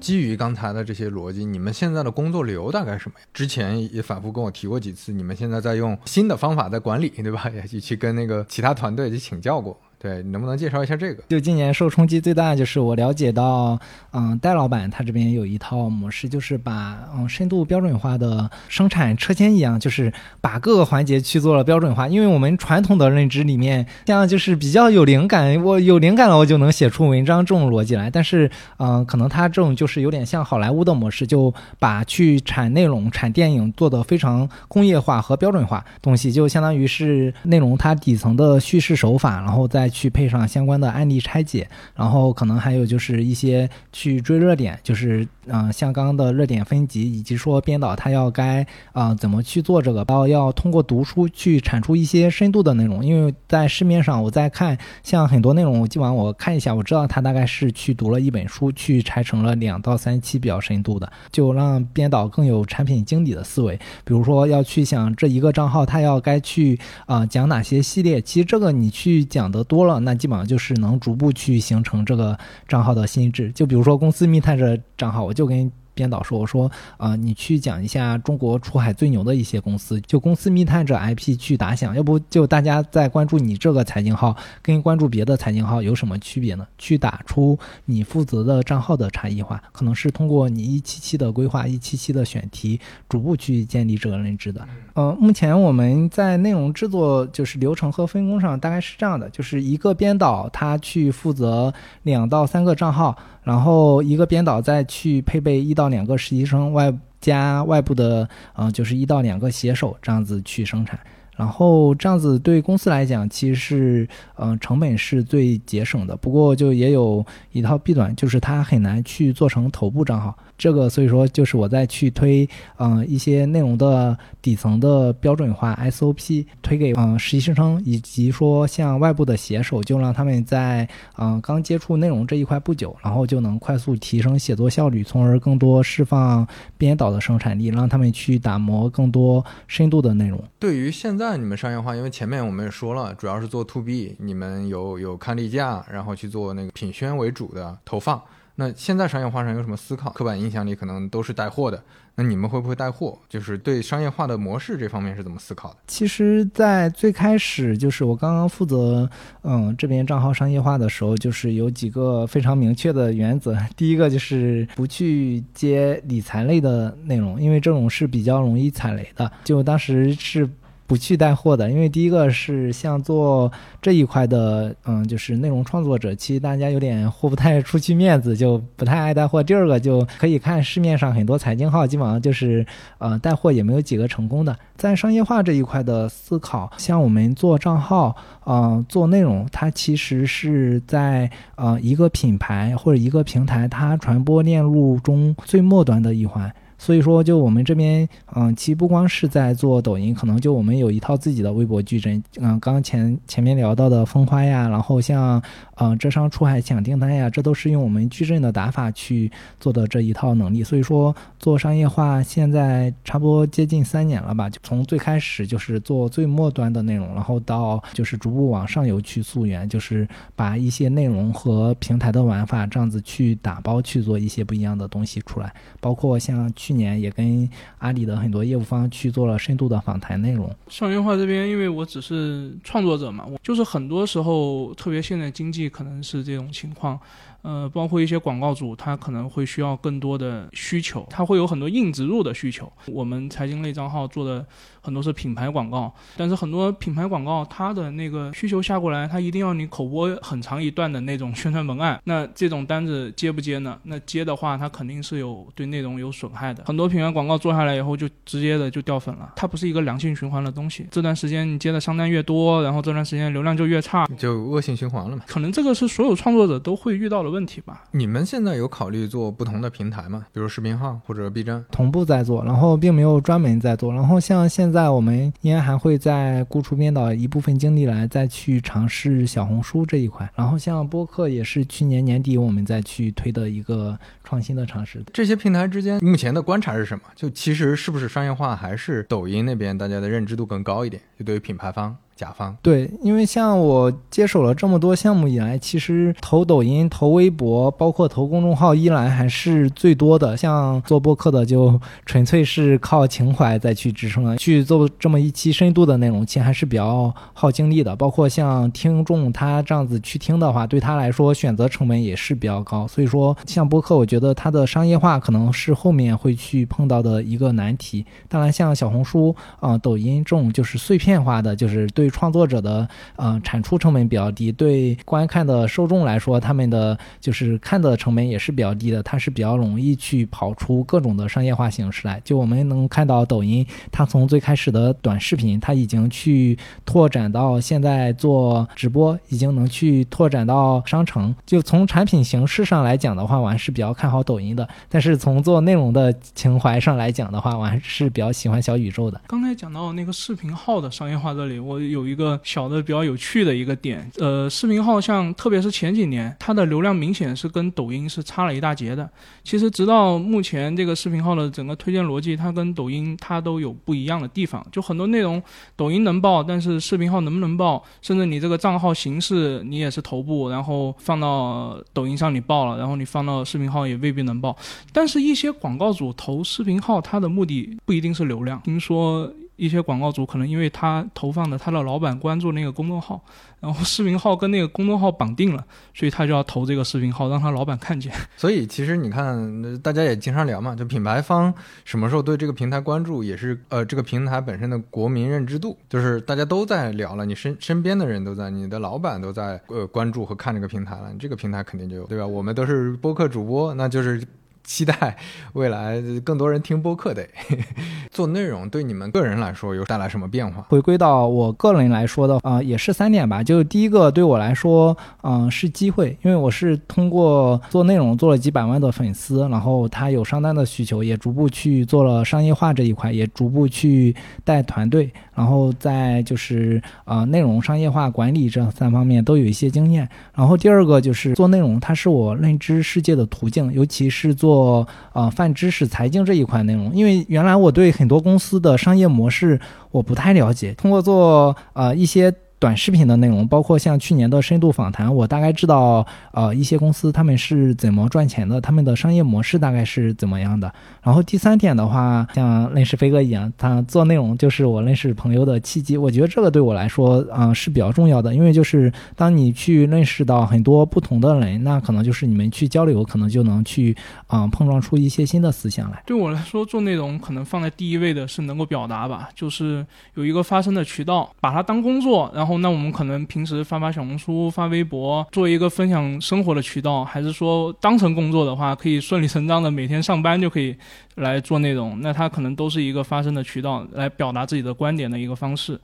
基于刚才的这些逻辑，你们现在的工作流大概什么呀？之前也反复跟我提过几次，你们现在在用新的方法在管理，对吧？也去去跟那个其他团队去请教过。对你，能不能介绍一下这个？就今年受冲击最大的，就是我了解到，嗯，戴老板他这边有一套模式，就是把嗯深度标准化的生产车间一样，就是把各个环节去做了标准化。因为我们传统的认知里面，像就是比较有灵感，我有灵感了，我就能写出文章这种逻辑来。但是，嗯，可能他这种就是有点像好莱坞的模式，就把去产内容、产电影做的非常工业化和标准化东西，就相当于是内容它底层的叙事手法，然后再。去配上相关的案例拆解，然后可能还有就是一些去追热点，就是嗯，像刚刚的热点分级，以及说编导他要该啊怎么去做这个，包括要通过读书去产出一些深度的内容。因为在市面上我在看，像很多内容，我今晚我看一下，我知道他大概是去读了一本书，去拆成了两到三期比较深度的，就让编导更有产品经理的思维。比如说要去想这一个账号他要该去啊讲哪些系列，其实这个你去讲的多。多了，那基本上就是能逐步去形成这个账号的心智。就比如说公司密探这账号，我就跟。编导说：“我说，啊，你去讲一下中国出海最牛的一些公司，就公司密探这 IP 去打响，要不就大家在关注你这个财经号，跟关注别的财经号有什么区别呢？去打出你负责的账号的差异化，可能是通过你一期期的规划、一期期的选题，逐步去建立这个认知的。呃，目前我们在内容制作就是流程和分工上大概是这样的，就是一个编导他去负责两到三个账号。”然后一个编导再去配备一到两个实习生，外加外部的，嗯，就是一到两个写手，这样子去生产。然后这样子对公司来讲，其实是，嗯，成本是最节省的。不过就也有一套弊端，就是它很难去做成头部账号。这个所以说就是我在去推，嗯，一些内容的底层的标准化 SOP，推给嗯实习生以及说像外部的写手，就让他们在嗯刚接触内容这一块不久，然后就能快速提升写作效率，从而更多释放编导的生产力，让他们去打磨更多深度的内容。对于现在你们商业化，因为前面我们也说了，主要是做 To B，你们有有看例假，然后去做那个品宣为主的投放。那现在商业化上有什么思考？刻板印象里可能都是带货的，那你们会不会带货？就是对商业化的模式这方面是怎么思考的？其实，在最开始，就是我刚刚负责嗯这边账号商业化的时候，就是有几个非常明确的原则。第一个就是不去接理财类的内容，因为这种是比较容易踩雷的。就当时是。不去带货的，因为第一个是像做这一块的，嗯，就是内容创作者，其实大家有点豁不太出去面子，就不太爱带货。第二个就可以看市面上很多财经号，基本上就是呃带货也没有几个成功的。在商业化这一块的思考，像我们做账号，嗯，做内容，它其实是在呃一个品牌或者一个平台它传播链路中最末端的一环。所以说，就我们这边，嗯，其实不光是在做抖音，可能就我们有一套自己的微博矩阵，嗯，刚前前面聊到的风花呀，然后像，嗯，浙商出海抢订单呀，这都是用我们矩阵的打法去做的这一套能力。所以说，做商业化现在差不多接近三年了吧，从最开始就是做最末端的内容，然后到就是逐步往上游去溯源，就是把一些内容和平台的玩法这样子去打包去做一些不一样的东西出来，包括像去。去年也跟阿里的很多业务方去做了深度的访谈内容。商业化这边，因为我只是创作者嘛，我就是很多时候，特别现在经济可能是这种情况。呃，包括一些广告主，他可能会需要更多的需求，他会有很多硬植入的需求。我们财经类账号做的很多是品牌广告，但是很多品牌广告，它的那个需求下过来，它一定要你口播很长一段的那种宣传文案。那这种单子接不接呢？那接的话，它肯定是有对内容有损害的。很多品牌广告做下来以后，就直接的就掉粉了。它不是一个良性循环的东西。这段时间你接的商单越多，然后这段时间流量就越差，就恶性循环了嘛。可能这个是所有创作者都会遇到的。问题吧？你们现在有考虑做不同的平台吗？比如视频号或者 B 站，同步在做，然后并没有专门在做。然后像现在在我们应该还会再雇出编导一部分精力来再去尝试小红书这一块。然后像播客也是去年年底我们再去推的一个创新的尝试。这些平台之间目前的观察是什么？就其实是不是商业化，还是抖音那边大家的认知度更高一点？就对于品牌方。甲方对，因为像我接手了这么多项目以来，其实投抖音、投微博，包括投公众号，依然还是最多的。像做播客的，就纯粹是靠情怀再去支撑了。去做这么一期深度的内容，其实还是比较耗精力的。包括像听众他这样子去听的话，对他来说选择成本也是比较高。所以说，像播客，我觉得它的商业化可能是后面会去碰到的一个难题。当然，像小红书啊、抖音这种就是碎片化的，就是对。对创作者的呃产出成本比较低，对观看的受众来说，他们的就是看的成本也是比较低的，它是比较容易去跑出各种的商业化形式来。就我们能看到抖音，它从最开始的短视频，它已经去拓展到现在做直播，已经能去拓展到商城。就从产品形式上来讲的话，我还是比较看好抖音的。但是从做内容的情怀上来讲的话，我还是比较喜欢小宇宙的。刚才讲到那个视频号的商业化这里，我有。一个小的比较有趣的一个点，呃，视频号像特别是前几年，它的流量明显是跟抖音是差了一大截的。其实直到目前，这个视频号的整个推荐逻辑，它跟抖音它都有不一样的地方。就很多内容，抖音能报，但是视频号能不能报？甚至你这个账号形式你也是头部，然后放到抖音上你报了，然后你放到视频号也未必能报。但是，一些广告主投视频号，它的目的不一定是流量。听说。一些广告主可能因为他投放的他的老板关注那个公众号，然后视频号跟那个公众号绑定了，所以他就要投这个视频号，让他老板看见。所以其实你看，大家也经常聊嘛，就品牌方什么时候对这个平台关注，也是呃这个平台本身的国民认知度，就是大家都在聊了，你身身边的人都在，你的老板都在呃关注和看这个平台了，你这个平台肯定就有，对吧？我们都是播客主播，那就是。期待未来更多人听播客的 做内容，对你们个人来说有带来什么变化？回归到我个人来说的啊，也是三点吧。就第一个对我来说，嗯，是机会，因为我是通过做内容做了几百万的粉丝，然后他有上单的需求，也逐步去做了商业化这一块，也逐步去带团队，然后在就是啊内容商业化管理这三方面都有一些经验。然后第二个就是做内容，它是我认知世界的途径，尤其是做。做啊泛知识财经这一块内容，因为原来我对很多公司的商业模式我不太了解，通过做呃一些短视频的内容，包括像去年的深度访谈，我大概知道呃一些公司他们是怎么赚钱的，他们的商业模式大概是怎么样的。然后第三点的话，像认识飞哥一样，他做内容就是我认识朋友的契机。我觉得这个对我来说啊、是比较重要的，因为就是当你去认识到很多不同的人，那可能就是你们去交流，可能就能去啊、碰撞出一些新的思想来。对我来说，做内容可能放在第一位的是能够表达吧，就是有一个发声的渠道，把它当工作。然后，那我们可能平时发发小红书、发微博，做一个分享生活的渠道，还是说当成工作的话，可以顺理成章的每天上班就可以来做内容。那它可能都是一个发声的渠道，来表达自己的观点的一个方式。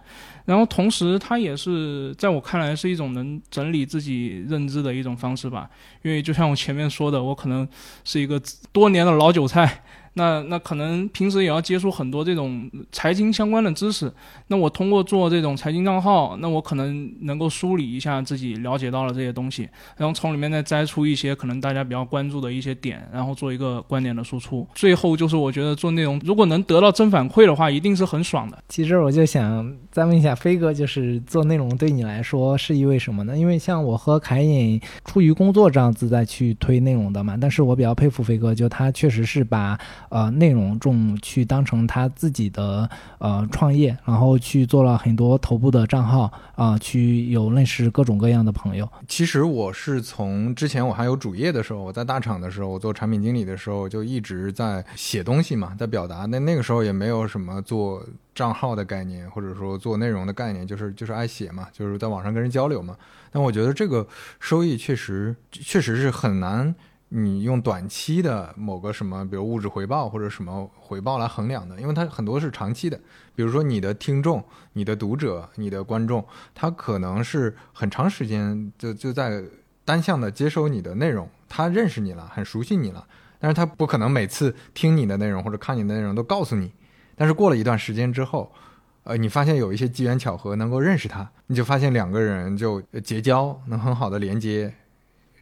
然后同时，它也是在我看来是一种能整理自己认知的一种方式吧。因为就像我前面说的，我可能是一个多年的老韭菜，那 那可能平时也要接触很多这种财经相关的知识。那我通过做这种财经账号，那我可能能够梳理一下自己了解到了这些东西，然后从里面再摘出一些可能大家比较关注的一些点，然后做一个观点的输出。最后就是我觉得做内容，如果能得到正反馈的话，一定是很爽的。其实我就想再问一下飞哥，就是做内容对你来说是因为什么呢？因为像我和凯隐出于工作这样子再去推内容的嘛，但是我比较佩服飞哥，就他确实是把呃内容重去当成他自己的呃创业，然后去做了很多头部的账号啊、去有认识各种各样的朋友。其实我是从之前我还有主业的时候，我在大厂的时候，我做产品经理的时候，就一直在写东西嘛，在表达。那那个时候也没有什么做账号的概念，或者说做内容的概念，就是就是爱写嘛，就是在网上跟人交流嘛。但我觉得这个收益确实确实是很难。你用短期的某个什么，比如物质回报或者什么回报来衡量的，因为它很多是长期的。比如说你的听众、你的读者、你的观众，他可能是很长时间就就在单向的接收你的内容，他认识你了，很熟悉你了，但是他不可能每次听你的内容或者看你的内容都告诉你。但是过了一段时间之后，呃，你发现有一些机缘巧合能够认识他，你就发现两个人就结交，能很好的连接。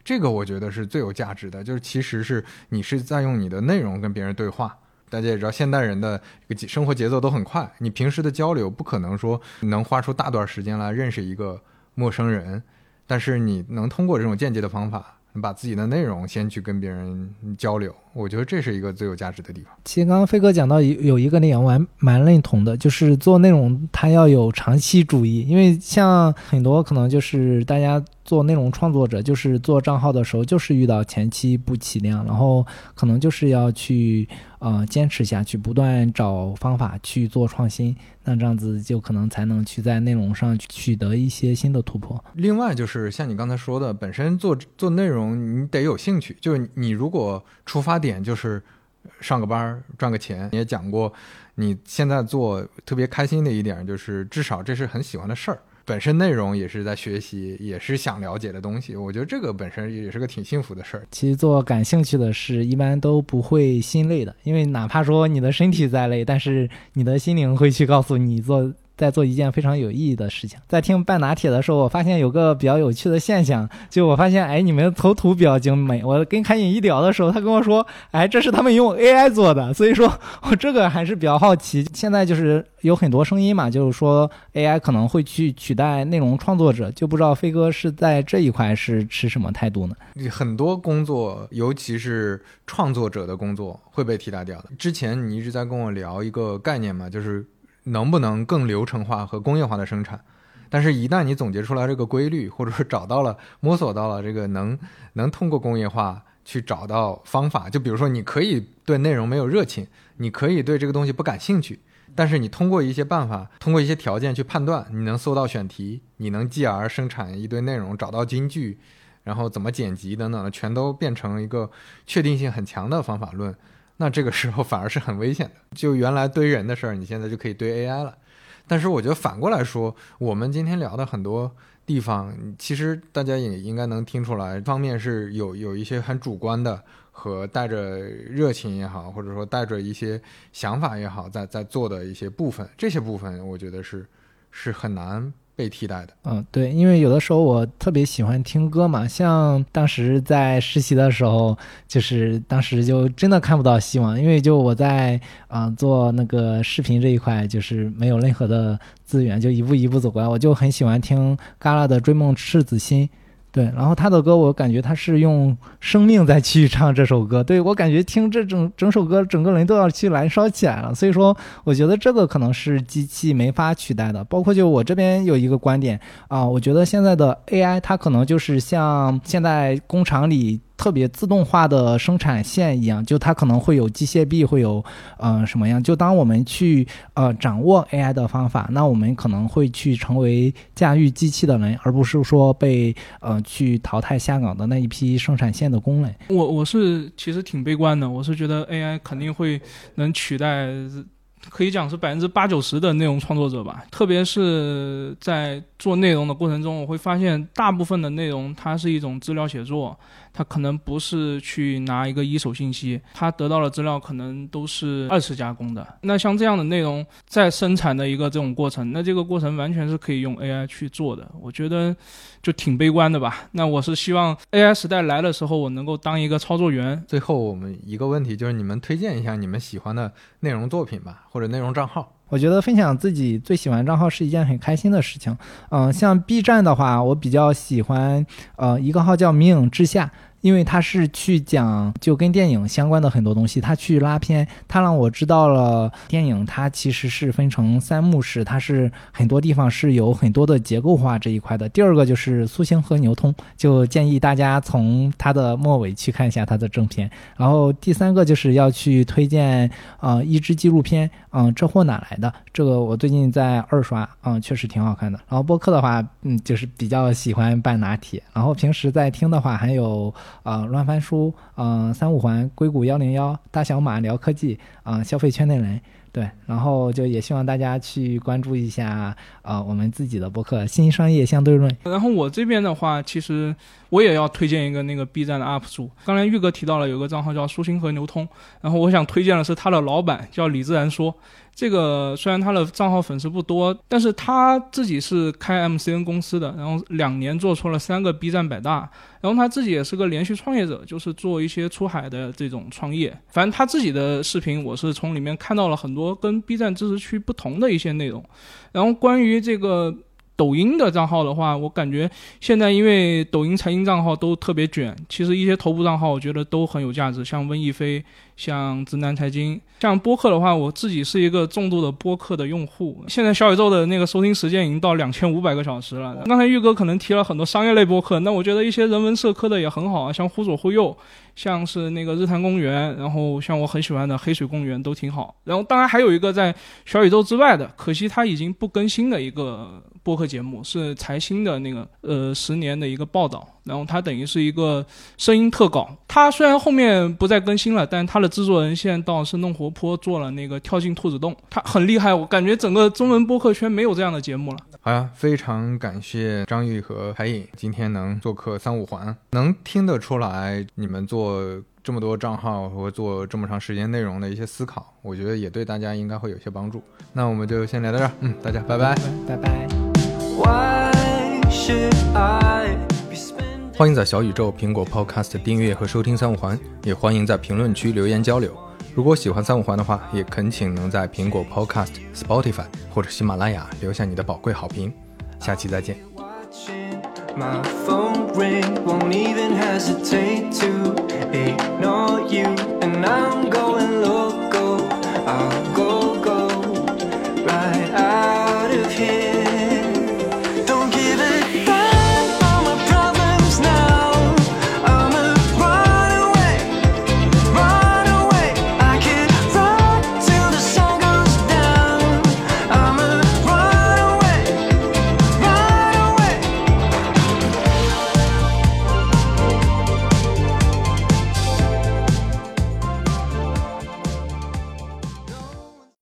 这个我觉得是最有价值的，就是其实是你是在用你的内容跟别人对话。大家也知道，现代人的这个生活节奏都很快，你平时的交流不可能说能花出大段时间来认识一个陌生人，但是你能通过这种间接的方法，你把自己的内容先去跟别人交流，我觉得这是一个最有价值的地方。其实刚刚飞哥讲到有有一个点我还蛮认同的，就是做内容它要有长期主义，因为像很多可能就是大家做内容创作者，就是做账号的时候就是遇到前期不起量，然后可能就是要去呃坚持下去，不断找方法去做创新，那这样子就可能才能去在内容上取得一些新的突破。另外就是像你刚才说的，本身做做内容你得有兴趣，就是你如果出发点点就是上个班赚个钱，你也讲过，你现在做特别开心的一点就是至少这是很喜欢的事儿。本身内容也是在学习，也是想了解的东西，我觉得这个本身也是个挺幸福的事儿。其实做感兴趣的事，一般都不会心累的，因为哪怕说你的身体再累，但是你的心灵会去告诉你做在做一件非常有意义的事情。在听半拿铁的时候，我发现有个比较有趣的现象，就我发现，哎，你们的头图比较精美。我跟凯隐一聊的时候，他跟我说，哎，这是他们用 AI 做的，所以说我这个还是比较好奇。现在就是有很多声音嘛，就是说 AI 可能会去取代内容创作者，就不知道飞哥是在这一块是持什么态度呢？很多工作，尤其是创作者的工作会被替代掉的。之前你一直在跟我聊一个概念嘛，就是能不能更流程化和工业化的生产。但是，一旦你总结出来这个规律，或者说找到了、摸索到了这个能能通过工业化去找到方法，就比如说，你可以对内容没有热情，你可以对这个东西不感兴趣，但是你通过一些办法，通过一些条件去判断，你能搜到选题，你能继而生产一堆内容，找到金句，然后怎么剪辑等等，全都变成一个确定性很强的方法论。那这个时候反而是很危险的。就原来堆人的事儿，你现在就可以堆 AI 了。但是我觉得反过来说，我们今天聊的很多地方，其实大家也应该能听出来，方面是有有一些很主观的和带着热情也好，或者说带着一些想法也好，在在做的一些部分，这些部分我觉得是是很难被替代的。嗯，对，因为有的时候我特别喜欢听歌嘛，像当时在实习的时候，就是当时就真的看不到希望，因为就我在啊、做那个视频这一块，就是没有任何的资源，就一步一步走过来，我就很喜欢听嘎啦的《追梦赤子心》。对，然后他的歌，我感觉他是用生命在去唱这首歌，对我感觉听这整整首歌，整个人都要去燃烧起来了。所以说，我觉得这个可能是机器没法取代的。包括就我这边有一个观点啊、我觉得现在的 AI 它可能就是像现在工厂里特别自动化的生产线一样，就它可能会有机械臂，会有呃什么样？就当我们去呃掌握 AI 的方法，那我们可能会去成为驾驭机器的人，而不是说被呃去淘汰下岗的那一批生产线的工人。我我是其实挺悲观的，我是觉得 AI 肯定会能取代，可以讲是百分之八九十的内容创作者吧。特别是在做内容的过程中，我会发现大部分的内容它是一种资料写作，它可能不是去拿一个一手信息，他得到的资料可能都是二次加工的。那像这样的内容在生产的一个这种过程，那这个过程完全是可以用 AI 去做的。我觉得就挺悲观的吧。那我是希望 AI 时代来的时候，我能够当一个操作员。最后，我们一个问题就是，你们推荐一下你们喜欢的内容作品吧，或者内容账号。我觉得分享自己最喜欢账号是一件很开心的事情。嗯、像 B 站的话，我比较喜欢呃一个号叫“明影之下”。因为他是去讲就跟电影相关的很多东西，他去拉片，他让我知道了电影它其实是分成三幕式，它是很多地方是有很多的结构化这一块的。第二个就是苏星和牛通，就建议大家从它的末尾去看一下它的正片。然后第三个就是要去推荐呃一支纪录片，嗯、这货哪来的？这个我最近在二刷，嗯，确实挺好看的。然后播客的话，嗯，就是比较喜欢半拿铁。然后平时在听的话，还有啊乱翻书，嗯、三五环、硅谷幺零幺、大小马聊科技，啊、消费圈内人。对，然后就也希望大家去关注一下，呃，我们自己的博客《新商业相对论》。然后我这边的话，其实我也要推荐一个那个 B 站的 UP 主。刚才玉哥提到了有个账号叫舒心和牛通，然后我想推荐的是他的老板叫李自然说。这个虽然他的账号粉丝不多，但是他自己是开 MCN 公司的，然后两年做出了三个 B 站百大，然后他自己也是个连续创业者，就是做一些出海的这种创业。反正他自己的视频，我是从里面看到了很多跟 B 站知识区不同的一些内容。然后关于这个抖音的账号的话，我感觉现在因为抖音财经账号都特别卷，其实一些头部账号我觉得都很有价值，像温亦菲、像直男财经。像播客的话，我自己是一个重度的播客的用户。现在小宇宙的那个收听时间已经到两千五百个小时了。刚才玉哥可能提了很多商业类播客，那我觉得一些人文社科的也很好啊，像忽左忽右，像是那个日坛公园，然后像我很喜欢的黑水公园都挺好。然后当然还有一个在小宇宙之外的，可惜它已经不更新的一个播客节目，是财新的那个呃十年的一个报道。然后它等于是一个声音特稿，它虽然后面不再更新了，但它的制作人现在到生动活泼做了那个跳进兔子洞，它很厉害，我感觉整个中文播客圈没有这样的节目了。好呀，非常感谢张玉和海颖今天能做客三五环，能听得出来你们做这么多账号和做这么长时间内容的一些思考，我觉得也对大家应该会有些帮助。那我们就先聊到这儿，嗯，大家拜拜。拜拜。Why should I be spending? 欢迎在小宇宙、苹果 Podcast 订阅和收听三五环，也欢迎在评论区留言交流。如果喜欢三五环的话，也恳请能在苹果 Podcast、Spotify 或者喜马拉雅留下你的宝贵好评。下期再见。My phone ring, won't even hesitate to ignore you. And I'm going